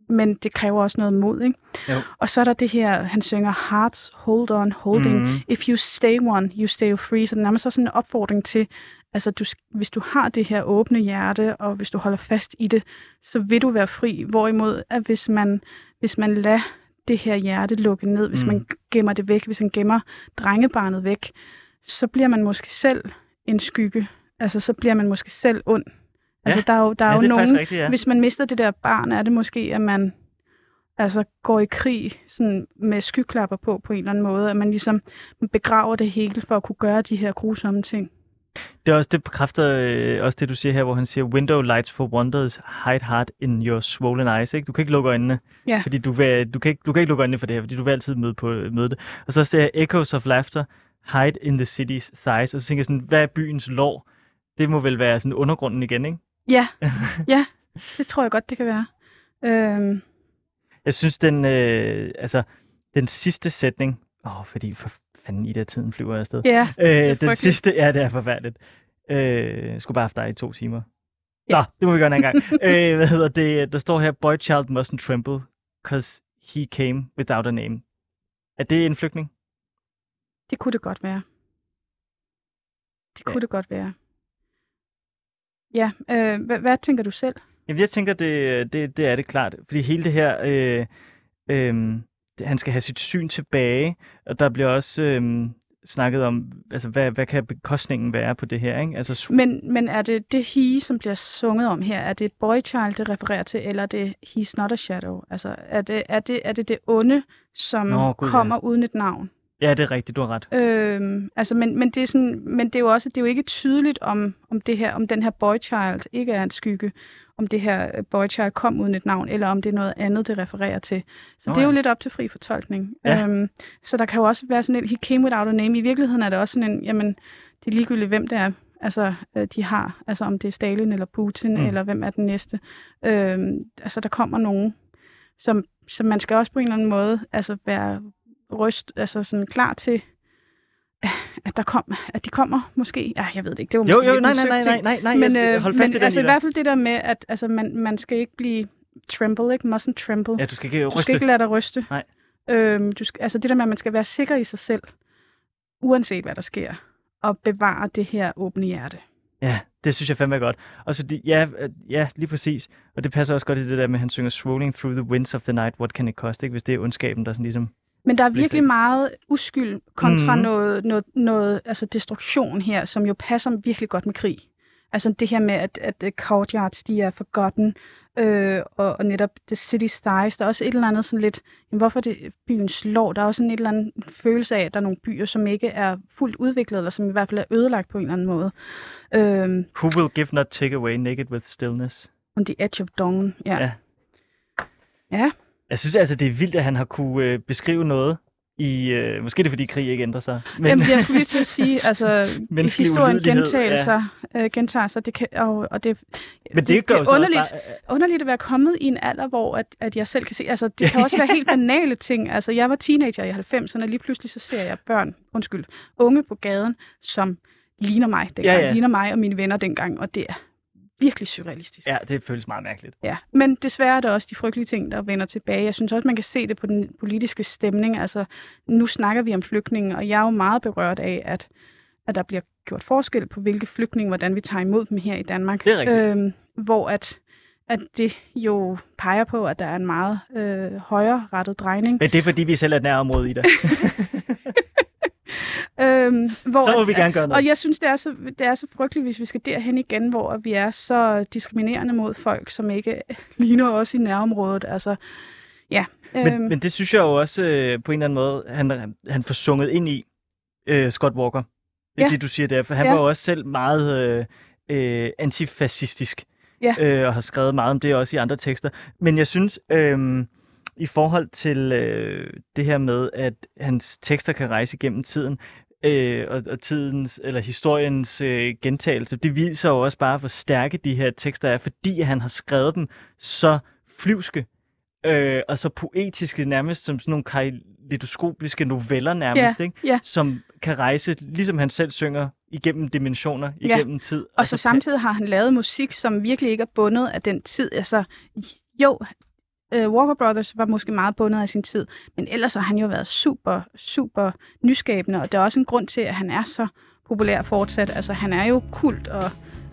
men det kræver også noget mod, ikke? Jo. Og så er der det her, han synger Hearts, hold on, holding. Mhm. If you stay one, you stay free. Så det er nærmest også sådan en opfordring til, altså du, hvis du har det her åbne hjerte, og hvis du holder fast i det, så vil du være fri. Hvorimod, at hvis man, hvis man lader det her hjerte lukke ned, hvis Mm. man gemmer det væk, hvis man gemmer drengebarnet væk, så bliver man måske selv en skygge. Altså, så bliver man måske selv ond. Altså, der er jo, der er ja, jo det er nogen, rigtigt, ja. hvis man mister det der barn, er det måske, at man altså, går i krig sådan, med skyklapper på, på en eller anden måde. At man ligesom begraver det hele for at kunne gøre de her grusomme ting. Det er også det bekræfter øh, også det, du siger her, hvor han siger, window lights for wonders, hide heart in your swollen eyes. Ikke? Du kan ikke lukke øjnene, Ja. fordi du, vil, du, kan ikke, du kan ikke lukke øjnene for det her, fordi du vil altid møde, på, møde det. Og så ser jeg echoes of laughter, hide in the city's thighs. Og så tænker jeg sådan, hvad er byens lår? Det må vel være sådan undergrunden igen, ikke? Ja, [LAUGHS] ja, det tror jeg godt, det kan være. Øhm, Jeg synes, den, øh, altså, den sidste sætning, åh, fordi for fanden i der tiden flyver afsted. ja, Øh, den frygteligt. sidste, ja, det er forfærdeligt. Øh, jeg skulle bare have haft dig i to timer. Ja. Nå, det må vi gøre en anden gang. [LAUGHS] øh, hvad hedder det? Der står her, boy child mustn't tremble, cause he came without a name. Er det en flygtning? det kunne det godt være. Det Ja. kunne det godt være. Ja, øh, hvad, hvad tænker du selv? Jamen, jeg tænker, det, det, det er det klart. Fordi hele det her, øh, øh, han skal have sit syn tilbage, og der bliver også øh, snakket om, altså, hvad, hvad kan bekostningen være på det her, ikke? Altså, su- Men, men er det det he, som bliver sunget om her, er det boy child, det refererer til, eller er det he's not a shadow? Altså, er det er det, er det, det onde, som Nå, ja. kommer uden et navn? Ja, det er rigtigt, du har ret. Øhm, altså, men, men, det er sådan, men det er jo også det er jo ikke tydeligt, om, om, det her, om den her boy child ikke er en skygge, om det her øh, boy child kom uden et navn, eller om det er noget andet, det refererer til. Så Nå, det er jo ja. lidt op til fri fortolkning. Ja. Øhm, så der kan jo også være sådan en, he came without a name. I virkeligheden er det også sådan en, jamen, det er ligegyldigt, hvem det er, altså, øh, de har. Altså om det er Stalin eller Putin, mm. eller hvem er den næste. Øhm, altså der kommer nogen, som, som man skal også på en eller anden måde altså være ryst, altså sådan klar til, at, der kom, at de kommer måske. Ja, jeg ved det ikke. Det var Jo, måske jo, lidt nej, nej, nej, nej, nej, nej, Men, øh, holde fast men i altså i hvert fald det der med, at altså, man, man skal ikke blive tremble, ikke? Mustn't tremble. Ja, du skal ikke du skal ryste. ikke lade dig ryste. Nej. Øhm, du skal, altså det der med, at man skal være sikker i sig selv, uanset hvad der sker, at bevare det her åbne hjerte. Ja, det synes jeg fandme er godt. Og så de, ja, øh, ja, lige præcis. Og det passer også godt i det der med, at han synger Swirling Through the Winds of the Night, What Can It Cost, ikke? Hvis det er ondskaben, der sådan ligesom... Men der er virkelig meget uskyld kontra mm. noget, noget, noget altså destruktion her, som jo passer virkelig godt med krig. Altså det her med, at, at øh, courtyards, de er forgotten, øh, og, og netop The City's Thighs, der er også et eller andet sådan lidt, jamen, hvorfor det byen slår? Der er også sådan et eller andet følelse af, at der er nogle byer, som ikke er fuldt udviklet, eller som i hvert fald er ødelagt på en eller anden måde. Øh, Who will give not take away naked with stillness? on the Edge of Dawn, ja. Ja. ja. ja. Jeg synes altså, det er vildt, at han har kunne øh, beskrive noget i... Øh, måske er det, fordi krig ikke ændrer sig. Men... Jamen, jeg skulle lige til at sige, [LAUGHS] altså, historien gentager sig, øh, gentager sig, det kan, og, og det, men det, det gør er underligt. bare... underligt at være kommet i en alder, hvor at, at jeg selv kan se, altså det kan også være helt [LAUGHS] banale ting. Altså jeg var teenager i 90'erne, og lige pludselig så ser jeg børn, undskyld, unge på gaden, som ligner mig dengang, Ja, ja, ja. ja. ligner mig og mine venner dengang, og det er virkelig surrealistisk. Ja, det føles meget mærkeligt. Ja, men desværre er der også de frygtelige ting, der vender tilbage. Jeg synes også, man kan se det på den politiske stemning. Altså, nu snakker vi om flygtninge, og jeg er jo meget berørt af, at, at der bliver gjort forskel på, hvilke flygtninge, hvordan vi tager imod dem her i Danmark. Det er rigtigt. Øhm, hvor at, at det jo peger på, at der er en meget øh, højere rettet drejning. Men det er, fordi vi selv er et nærområde i det. [LAUGHS] Øhm, hvor så må vi gerne gøre noget. Og jeg synes, det er, så, det er så frygteligt, hvis vi skal derhen igen, hvor vi er så diskriminerende mod folk, som ikke [LAUGHS] ligner os i nærområdet. Altså, ja. Men, øhm, men det synes jeg jo også øh, på en eller anden måde, han, han får sunget ind i øh, Scott Walker. Det er Ja. det, du siger der. For han Ja. var jo også selv meget øh, øh, antifascistisk. Ja. Øh, og har skrevet meget om det også i andre tekster. Men jeg synes, øh, i forhold til øh, det her med, at hans tekster kan rejse igennem tiden, øh, og, og tidens, eller historiens øh, gentagelse, det viser jo også bare, hvor stærke de her tekster er, fordi han har skrevet dem så flyvske, øh, og så poetiske, nærmest som sådan nogle kaleidoskopiske noveller nærmest, ikke? ja. som kan rejse, ligesom han selv synger, igennem dimensioner, igennem tid. Og så samtidig har han lavet musik, som virkelig ikke er bundet af den tid. Altså, jo, øh, Walker Brothers var måske meget bundet af sin tid, men ellers har han jo været super, super nyskabende, og der er også en grund til, at han er så populær fortsat. Altså, han er jo kult, og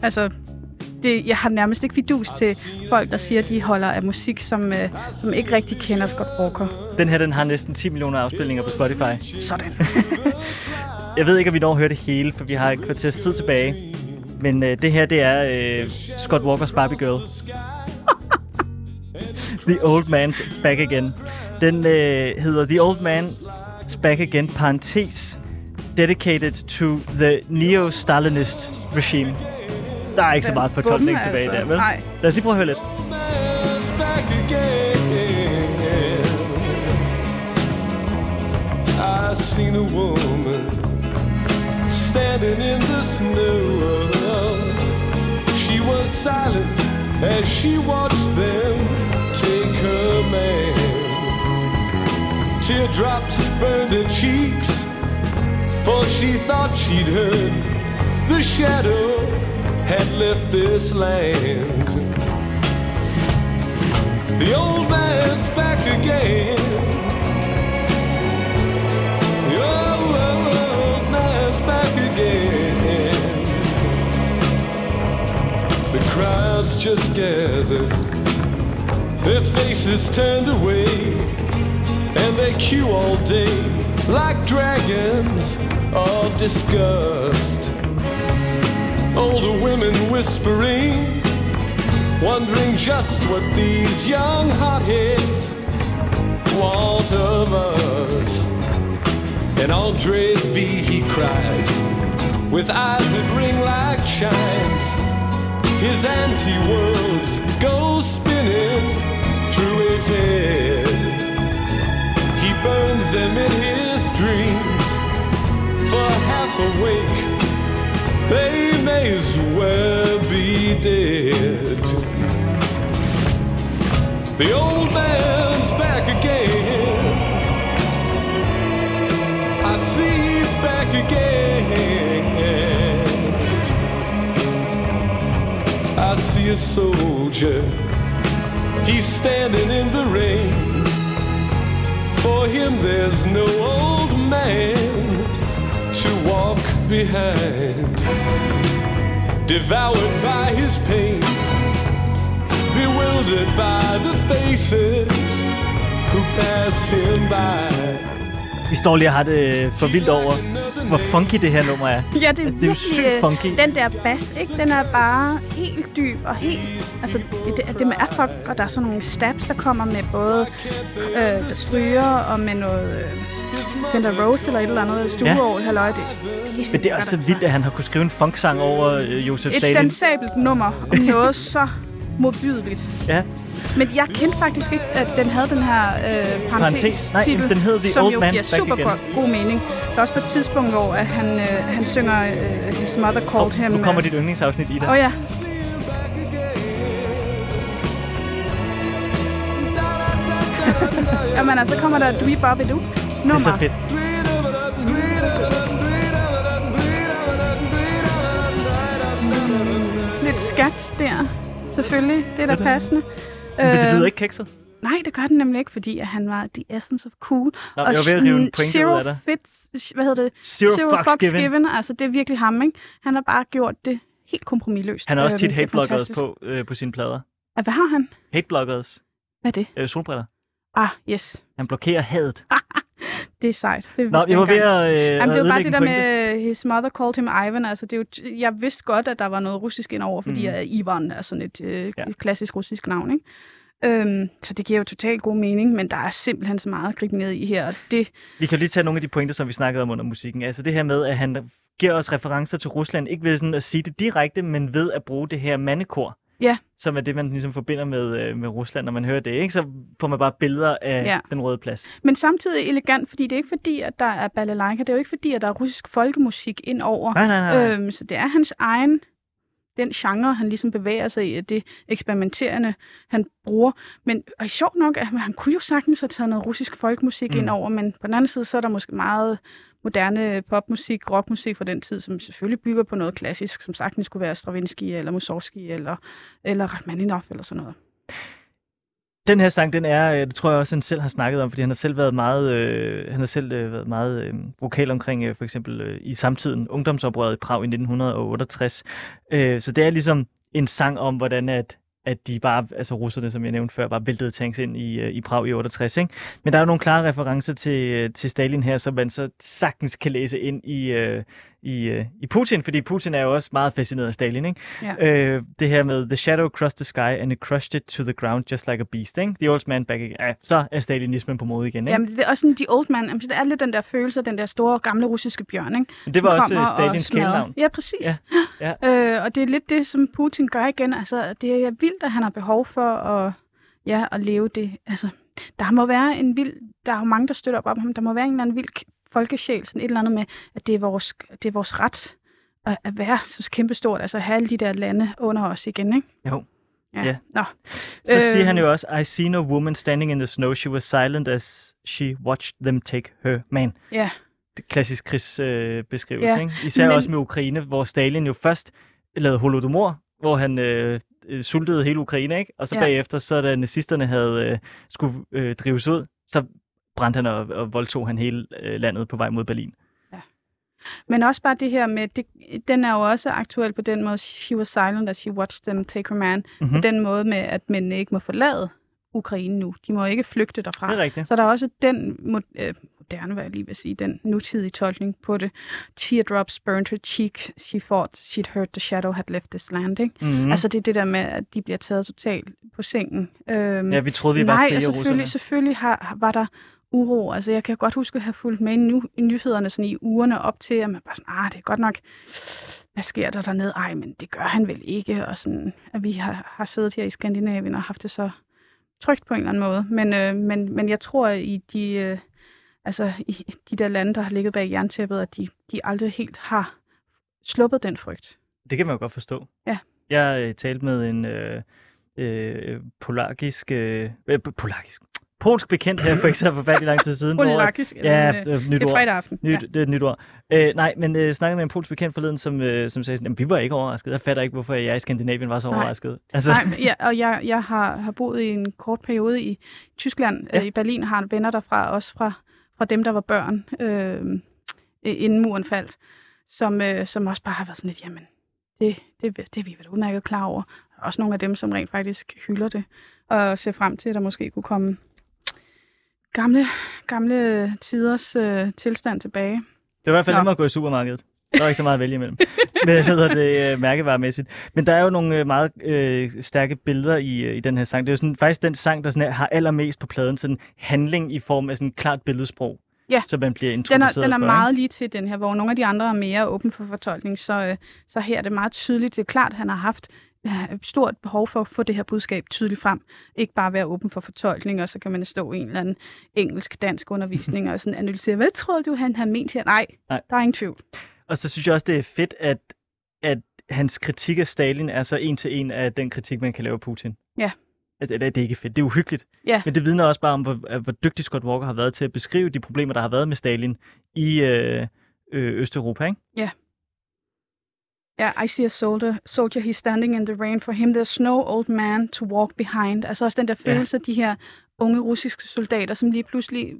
altså, det, jeg har nærmest ikke fidus til folk, der siger, at de holder af musik, som, øh, som ikke rigtig kender Scott Walker. Den her, den har næsten 10 millioner afspilninger på Spotify. Sådan. [LAUGHS] Jeg ved ikke, om vi når at høre det hele, for vi har et kvarters tid tilbage. Men øh, det her, det er øh, Scott Walkers Barbie Girl. The Old Man's Back Again. Den øh, hedder The Old Man's Back Again, parentes, dedicated to the neo-Stalinist regime. Der er ikke så meget fortolkning Bumme, tilbage altså. der, vel? Nej. Lad os lige prøve at høre lidt. man's back again. I seen a woman standing in the snow. She was silent as she watched them take her man. Teardrops burned her cheeks, for she thought she'd heard the shadow had left this land. The old man's back again. Crowds just gather, their faces turned away, and they queue all day like dragons of disgust. Older women whispering wondering just what these young hotheads want of us. And Andre V, he cries, with eyes that ring like chimes. His anti worlds go spinning through his head. He burns them in his dreams for half awake they may as well be dead. The old man's back again. I see he's back again. I see a soldier. He's standing in the rain. For him, there's no old man to walk behind. Devoured by his pain, bewildered by the faces who pass him by. Vi står lige og har det for vildt over, hvor funky det her nummer er. [LAUGHS] Ja, det er, Altså, det er jo sygt øh, funky. Den der bass, ikke? Den er bare helt dyb og helt... Altså, det, det er funk, og der er sådan nogle stabs, der kommer med både øh, stryger og med noget... Øh, Fender Rose eller et eller andet stueår, ja. halløj, det er Men det er også så vildt, at han har kunnet skrive en funksang over øh, Josef altså. Et Stalin. dansabelt nummer om noget så modbydeligt. [LAUGHS] Ja, Men jeg kendte faktisk ikke, at den havde den her øh, Parentes. parentes, Nej, titel, den hed The som Old jo Man's giver Back super Again. god, god mening. Der er også på et tidspunkt, hvor at han, øh, han synger øh, His Mother Called og Him. nu kommer øh, dit yndlingsafsnit i det. Åh oh, ja. [LAUGHS] Jamen altså, så kommer der Bop It Up det er så fedt. Lidt skat der. Selvfølgelig, det er da Er det? passende. Men det lyder ikke kikset. Nej, det gør den nemlig ikke, fordi at han var the essence of cool. Nå, jeg var ved at rive en pointe ud zero af dig. Fits, hvad hedder det? Zero, fucks, given. given. Altså, det er virkelig ham, ikke? Han har bare gjort det helt kompromilløst. Han har også Øhm, tit er hatebloggers på, øh, på sine plader. Ah, Hvad har han? Hatebloggers. Hvad er det? Øh, solbriller. Ah, yes. Han blokerer hadet. [LAUGHS] Det er sejt. Det Nå, jeg var ved at øh, Jamen, det jo bare det der med, his mother called him Ivan. Altså, det er jo jeg vidste godt, at der var noget russisk indover, fordi mm. Ivan er sådan et øh, Ja. ja. klassisk russisk navn, ikke? Øhm, så det giver jo totalt god mening, men der er simpelthen så meget at gribe ned i her, og det, Vi kan lige tage nogle af de pointer, som vi snakkede om under musikken. Altså det her med, at han giver os referencer til Rusland, ikke ved sådan at sige det direkte, men ved at bruge det her mandekor. Ja. Som er det, man ligesom forbinder med, øh, med Rusland, når man hører det. Ikke? Så får man bare billeder af Ja. den røde plads. men samtidig elegant, fordi det er ikke fordi, at der er balalaika, det er jo ikke fordi, at der er russisk folkemusik ind over. Nej, nej, nej. Øhm, så det er hans egen, den genre, han ligesom bevæger sig i, det eksperimenterende, han bruger. Men og sjovt nok, at han kunne jo sagtens have taget noget russisk folkemusik Mm. mm. ind over, men på den anden side, så er der måske meget moderne popmusik, rockmusik fra den tid, som selvfølgelig bygger på noget klassisk, som sagtens skulle være Stravinsky eller Mussorgsky eller, eller Rachmaninoff eller sådan noget. Den her sang, den er, øh, det tror jeg også, han selv har snakket om, fordi han har selv været meget, øh, han har selv øh, været meget øh, vokal omkring, øh, for eksempel øh, i samtiden, ungdomsoprøret i Prag i 1968. Øh, så det er ligesom en sang om, hvordan at, at de bare, altså russerne, som jeg nævnte før, bare væltede tanks ind i, øh, i Prag i 68. Ikke? Men der er jo nogle klare referencer til, øh, til Stalin her, som man så sagtens kan læse ind i, øh, i, øh, i Putin, fordi Putin er jo også meget fascineret af Stalin. Ikke? Ja. Øh, det her med, the shadow crossed the sky and it crushed it to the ground just like a beast. Ikke? The old man back again. Ja, så er stalinismen på mode igen. Ikke? Jamen, det er også sådan, de old man, jamen, det er lidt den der følelse af den der store, gamle russiske bjørn, ikke? Men det var også øh, og Stalins smadrer. kælenavn. Ja, præcis. [LAUGHS] Ja, Øh, og det er lidt det, som Putin gør igen. Altså, det er vildt, at han har behov for at, ja, at leve det. Altså, der må være en vild... Der er jo mange, der støtter op om ham. Der må være en eller anden vild folkesjæl, sådan et eller andet med, at det er vores, det er vores ret at, at være så kæmpestort. Altså, at have alle de der lande under os igen, ikke? Jo. Ja. Ja. Nå. Så siger Øh, han jo også, I seen a woman standing in the snow. She was silent as she watched them take her man. Ja. Det klassisk krigsbeskrivelse, øh, beskrivelse, Ja, ikke? Især men- også med Ukraine, hvor Stalin jo først lavede holodomor, hvor han øh, øh, sultede hele Ukraine, ikke? Og så Ja. bagefter, så da nazisterne havde øh, skulle øh, drives ud, så brændte han og, og voldtog han hele øh, landet på vej mod Berlin. Men også bare det her med, det, den er jo også aktuel på den måde, she was silent as she watched them take her man. Mhm. På den måde med, at mændene ikke må forlade Ukraine nu. De må ikke flygte derfra. Det er rigtigt. Så der er også den øh, moderne, hvad jeg lige vil sige, den nutidige tolkning på det. Teardrops burned her cheek, she thought she'd heard the shadow had left this land. Ikke? Mm-hmm. Mm. Altså det er det der med, at de bliver taget totalt på sengen. Øhm, ja, vi troede, vi var Nej, frie russerne. selvfølgelig, selvfølgelig har- var der uro. Altså, jeg kan godt huske at have fulgt med i, nyhederne sådan i ugerne op til, at man bare sådan, ah, det er godt nok, hvad sker der dernede? Ej, men det gør han vel ikke. Og sådan, at vi har, har siddet her i Skandinavien og haft det så trygt på en eller anden måde. Men, øh, men, men jeg tror, i de, øh, altså, i de der lande, der har ligget bag jerntæppet, at de, de aldrig helt har sluppet den frygt. Det kan man jo godt forstå. Ja. Jeg øh, talte med en øh, øh, polakisk, øh, øh, polakisk, polsk bekendt her for ikke så forfærdelig lang tid siden. Polakisk. Ja, øh, øh, nyt det er ord. fredag aften. Nyt, Det er et nyt ord. Øh, nej, men øh, snakkede med en polsk bekendt forleden, som, øh, som sagde "Jamen, vi var ikke overrasket. Jeg fatter ikke, hvorfor jeg i Skandinavien var så Nej. overrasket. Altså, Nej, men ja, og jeg, jeg har, har boet i en kort periode i Tyskland, Ja. ja. i Berlin, har venner derfra, også fra, fra dem, der var børn. Øh, øh, inden muren faldt, som, øh, som også bare har været sådan lidt, jamen, det, det, det er vi vel udmærket klar over. Også nogle af dem, som rent faktisk hylder det, og ser frem til, at der måske kunne komme gamle, gamle tiders øh, tilstand tilbage. Det var i hvert fald nemmere at gå i supermarkedet. Der var ikke så meget at vælge imellem. [LAUGHS] Hvad hedder det øh, mærkevaremæssigt. Men der er jo nogle øh, meget øh, stærke billeder i, øh, i den her sang. Det er jo sådan, faktisk den sang, der sådan, har allermest på pladen sådan handling i form af sådan klart billedsprog. Ja. Så man bliver Den er, introduceret den er for, meget lige til den her, hvor nogle af de andre er mere åben for fortolkning, så, øh, så her er det meget tydeligt. Det er klart, at han har haft stort behov for at få det her budskab tydeligt frem. Ikke bare være åben for fortolkning, og så kan man stå i en eller anden engelsk-dansk undervisning og sådan analysere, hvad tror du, han har ment her? Nej, Nej. der er ingen tvivl. Og så synes jeg også, det er fedt, at, at hans kritik af Stalin er så en til en af den kritik, man kan lave af Putin. Ja. Altså, eller det er ikke fedt, det er uhyggeligt. Ja. Men det vidner også bare om, hvor, hvor dygtig Scott Walker har været til at beskrive de problemer, der har været med Stalin i øh, øh, Østeuropa. Ikke? Ja, I see a soldier, soldier, he's standing in the rain. For him, there's no old man to walk behind. Altså også den der Ja. følelse af de her unge russiske soldater, som lige pludselig...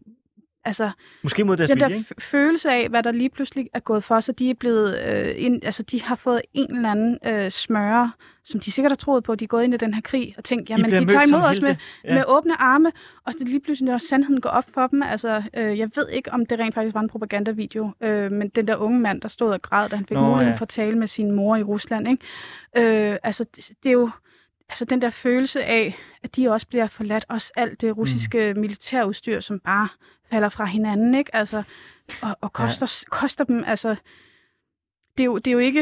Altså, Måske mod deres den der vilje, ikke? følelse af, hvad der lige pludselig er gået for sig, de er blevet øh, ind, altså de har fået en eller anden øh, smøre, som de sikkert har troet på, de er gået ind i den her krig og tænkt, jamen de tager imod os med, ja. med åbne arme, og så lige pludselig, når sandheden går op for dem, altså øh, jeg ved ikke, om det rent faktisk var en propagandavideo, øh, men den der unge mand, der stod og græd, da han fik Nå, muligheden ja. for at tale med sin mor i Rusland, ikke? Øh, altså det, det er jo, altså den der følelse af, at de også bliver forladt, også alt det russiske mm. militærudstyr, som bare falder fra hinanden, ikke? Altså, og, og koster, ja. koster dem, altså, det er jo, det er jo ikke,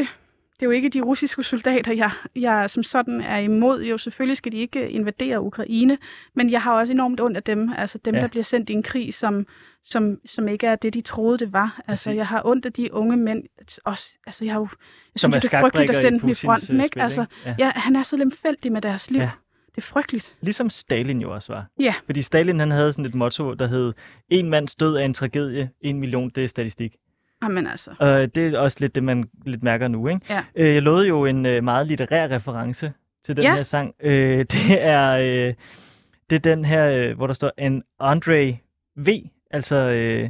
det er jo ikke de russiske soldater, jeg, jeg som sådan er imod. Jo, selvfølgelig skal de ikke invadere Ukraine, men jeg har også enormt ondt af dem. Altså dem, Ja. ja. der bliver sendt i en krig, som, som, som ikke er det, de troede, det var. Altså, Præcis. jeg har ondt af de unge mænd. Også, altså, jeg har jo, jeg Som er synes, det er frygteligt at sende dem i fronten, øh, ikke? spil, Altså, Ja. ja, han er så lemfældig med deres liv. Ja. Det er frygteligt. Ligesom Stalin jo også var. Ja. Fordi Stalin han havde sådan et motto, der hed, en mands død er en tragedie, en million det er statistik. Jamen altså. Og det er også lidt det, man lidt mærker nu. Ikke? Ja. Øh, jeg lovede jo en øh, meget litterær reference til den Ja. her sang. Øh, [LAUGHS] det, er, øh, det er den her, øh, hvor der står en Andre V. Altså, øh,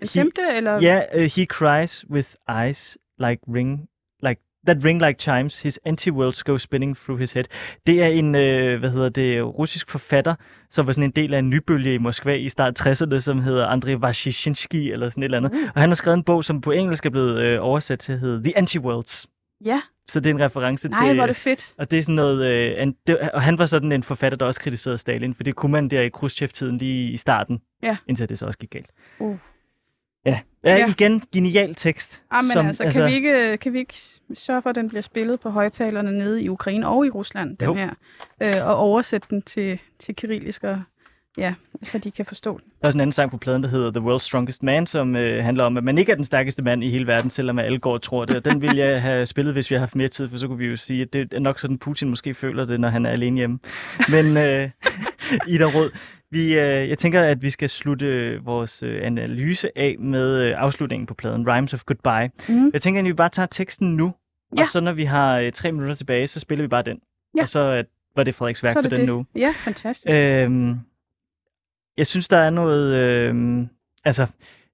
Den femte, eller? Ja, uh, he cries with eyes like ring, like that ring like chimes. His anti-worlds go spinning through his head. Det er en, øh, hvad hedder det, russisk forfatter, som var sådan en del af en nybølge i Moskva i start 60'erne, som hedder Andrei Vashishinsky eller sådan et eller andet. Uh. Og han har skrevet en bog, som på engelsk er blevet øh, oversat til at hedde The Anti-Worlds. Ja. Så det er en reference Nej, til... hvor er det fedt. Og det er sådan noget, øh, an, det, og han var sådan en forfatter, der også kritiserede Stalin, for det kunne man der i Khrushchev-tiden lige i starten, Ja. indtil det så også gik galt. Uh. Ja. ja, Ja. igen, genial tekst. Ah, men som- altså, kan, vi ikke, kan vi ikke sørge for, at den bliver spillet på højtalerne nede i Ukraine og i Rusland, den Jo. her, øh, og oversætte den til, til kyrillisk, og, ja, så de kan forstå den. Der er også en anden sang på pladen, der hedder The World's Strongest Man, som øh, handler om, at man ikke er den stærkeste mand i hele verden, selvom alle går og tror det. Og den ville jeg have spillet, hvis vi havde haft mere tid, for så kunne vi jo sige, at det er nok sådan, Putin måske føler det, når han er alene hjemme. Men øh, [LAUGHS] Ida Rød, vi, øh, jeg tænker, at vi skal slutte øh, vores øh, analyse af med øh, afslutningen på pladen, Rhymes of Goodbye. Mm. Jeg tænker, at vi bare tager teksten nu, Ja. og så når vi har øh, tre minutter tilbage, så spiller vi bare den. Ja. Og så øh, var det Frederiks værk for den det. nu. Ja, fantastisk. Øhm, jeg synes, der er noget... Øhm, altså,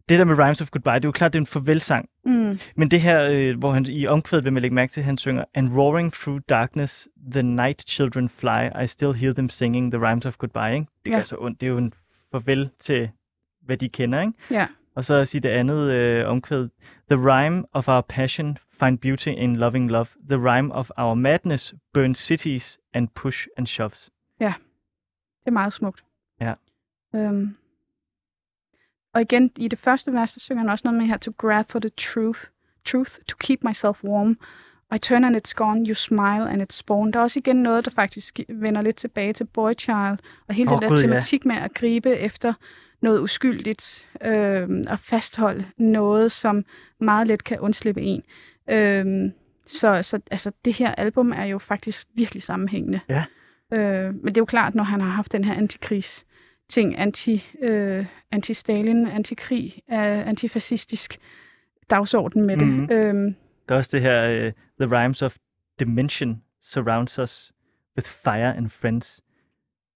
det der med Rhymes of Goodbye, det er jo klart, det er en farvelsang. Mm. Men det her, øh, hvor han i omkvædet vil man lægge mærke til, at han synger And roaring through darkness, the night children fly, I still hear them singing the rhymes of goodbye. Ikke? Det Ja. gør så ondt. Det er jo en farvel til, hvad de kender. Ikke? Ja. Og så sige det andet øh, omkvæd. The rhyme of our passion find beauty in loving love. The rhyme of our madness burn cities and push and shoves. Det er meget smukt. Ja. Øhm. Og igen, i det første vers, der synger han også noget med her, to grab for the truth, truth, to keep myself warm. I turn and it's gone, you smile and it's born. Der er også igen noget, der faktisk vender lidt tilbage til Boy Child, og hele Åh, den der ja. tematik med at gribe efter noget uskyldigt, øhm, og fastholde noget, som meget let kan undslippe en. Øhm, så så altså, det her album er jo faktisk virkelig sammenhængende. Ja. Øh, men det er jo klart, når han har haft den her antikrigs ting, anti, øh, anti-Stalin, antikrig, øh, antifascistisk dagsorden med det. Øhm, Der er også det her, uh, The Rhymes of Dimension surrounds us with fire and friends.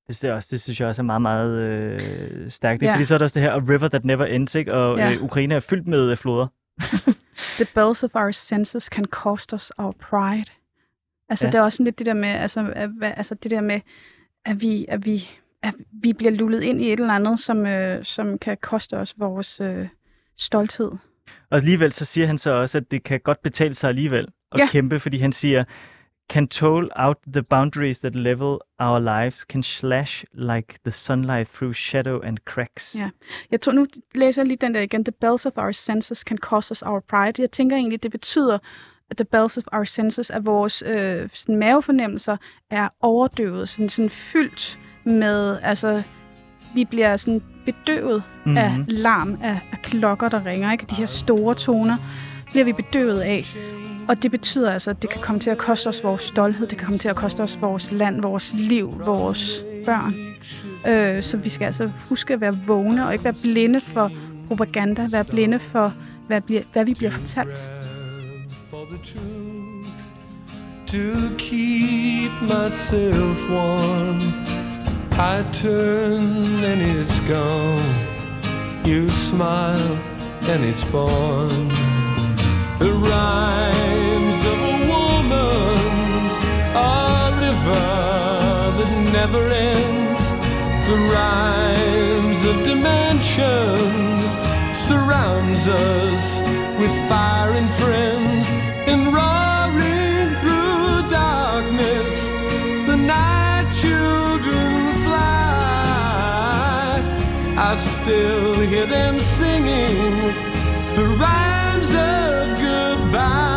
Det er også, det synes jeg også er meget, meget øh, stærkt. Ja. Fordi så er der også det her A River That Never Ends, ikke? og Ja. øh, Ukraine er fyldt med øh, floder. [LAUGHS] The bells of our senses can cost us our pride. Altså, Ja. det er også lidt det der med, altså, hvad- altså det der med, at vi, at vi, at vi bliver lullet ind i et eller andet, som, øh, som kan koste os vores øh, stolthed. Og alligevel så siger han så også, at det kan godt betale sig alligevel at Ja. kæmpe, fordi han siger, can toll out the boundaries that level our lives, can slash like the sunlight through shadow and cracks. Ja. Jeg tror, nu læser jeg lige den der igen. The bells of our senses can cost us our pride. Jeg tænker egentlig, det betyder, at the bells of our senses, at vores øh, sådan mavefornemmelser er overdøvet, sådan, sådan fyldt med, altså, vi bliver sådan bedøvet mm-hmm. af Mhm. larm, af, af klokker, der ringer, ikke? De her store toner bliver vi bedøvet af. Og det betyder altså, at det kan komme til at koste os vores stolthed, det kan komme til at koste os vores land, vores liv, vores børn. Øh, så vi skal altså huske at være vågne og ikke være blinde for propaganda, være blinde for, hvad, bliver, hvad vi bliver fortalt. for the truth to keep myself warm. I turn and it's gone. You smile and it's born. The rhymes of a woman's a river that never ends. The rhymes of dimension surrounds us with fire and friends still hear them singing the rhymes of goodbye.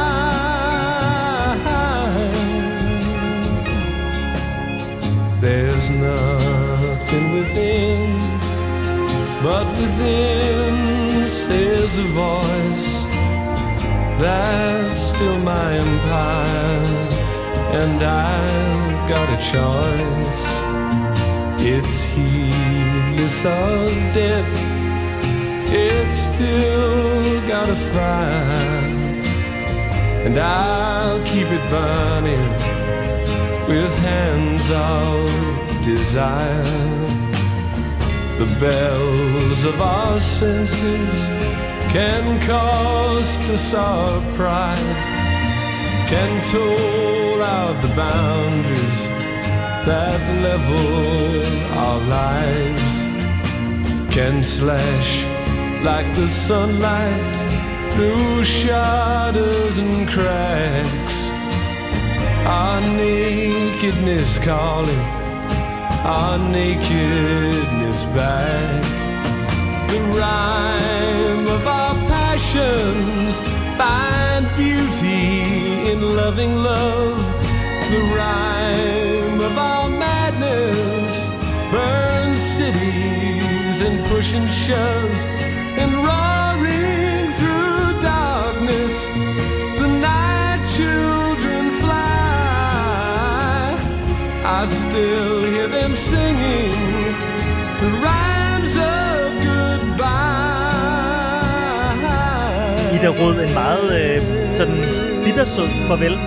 There's nothing within but within says a voice That's still my empire And I've got a choice. It's heedless of death It's still got a fire And I'll keep it burning With hands of desire. The bells of our senses can cost us our pride, can toll out the boundaries that level our lives, can slash like the sunlight through shadows and cracks. Our nakedness calling our nakedness back. The rhyme of our passions find beauty in loving love. The rhyme of our madness burns and pushing and shoves and roaring through darkness. The night children fly. I still hear them singing the rhymes of goodbye. Ida Rod, en meget øh, sådan bittersød farvel.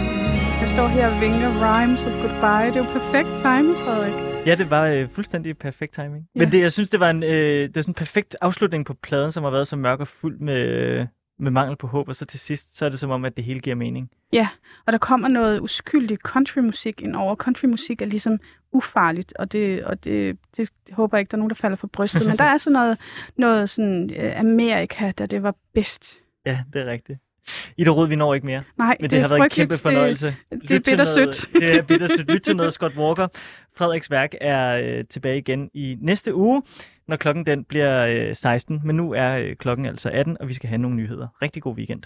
Jeg står her og vinker rhymes of goodbye. Det er jo perfekt timing, Frederik. Ja, det var øh, fuldstændig perfekt timing. Ja. Men det, jeg synes, det var en, øh, det var sådan en perfekt afslutning på pladen, som har været så mørk og fuld med, øh, med mangel på håb, og så til sidst, så er det som om, at det hele giver mening. Ja, og der kommer noget uskyldigt countrymusik ind over. Countrymusik er ligesom ufarligt, og det, og det, det håber jeg ikke, der er nogen, der falder for brystet. Men der er sådan noget, noget sådan øh, Amerika, der det var bedst. Ja, det er rigtigt. Ida Rod, vi når ikke mere, Nej, men det, det har været en kæmpe fornøjelse. Det, det er bittersødt. Det er bittersødt. Lyt til noget Scott Walker. Frederiks værk er øh, tilbage igen i næste uge, når klokken den bliver øh, 16. Men nu er øh, klokken altså 18, og vi skal have nogle nyheder. Rigtig god weekend.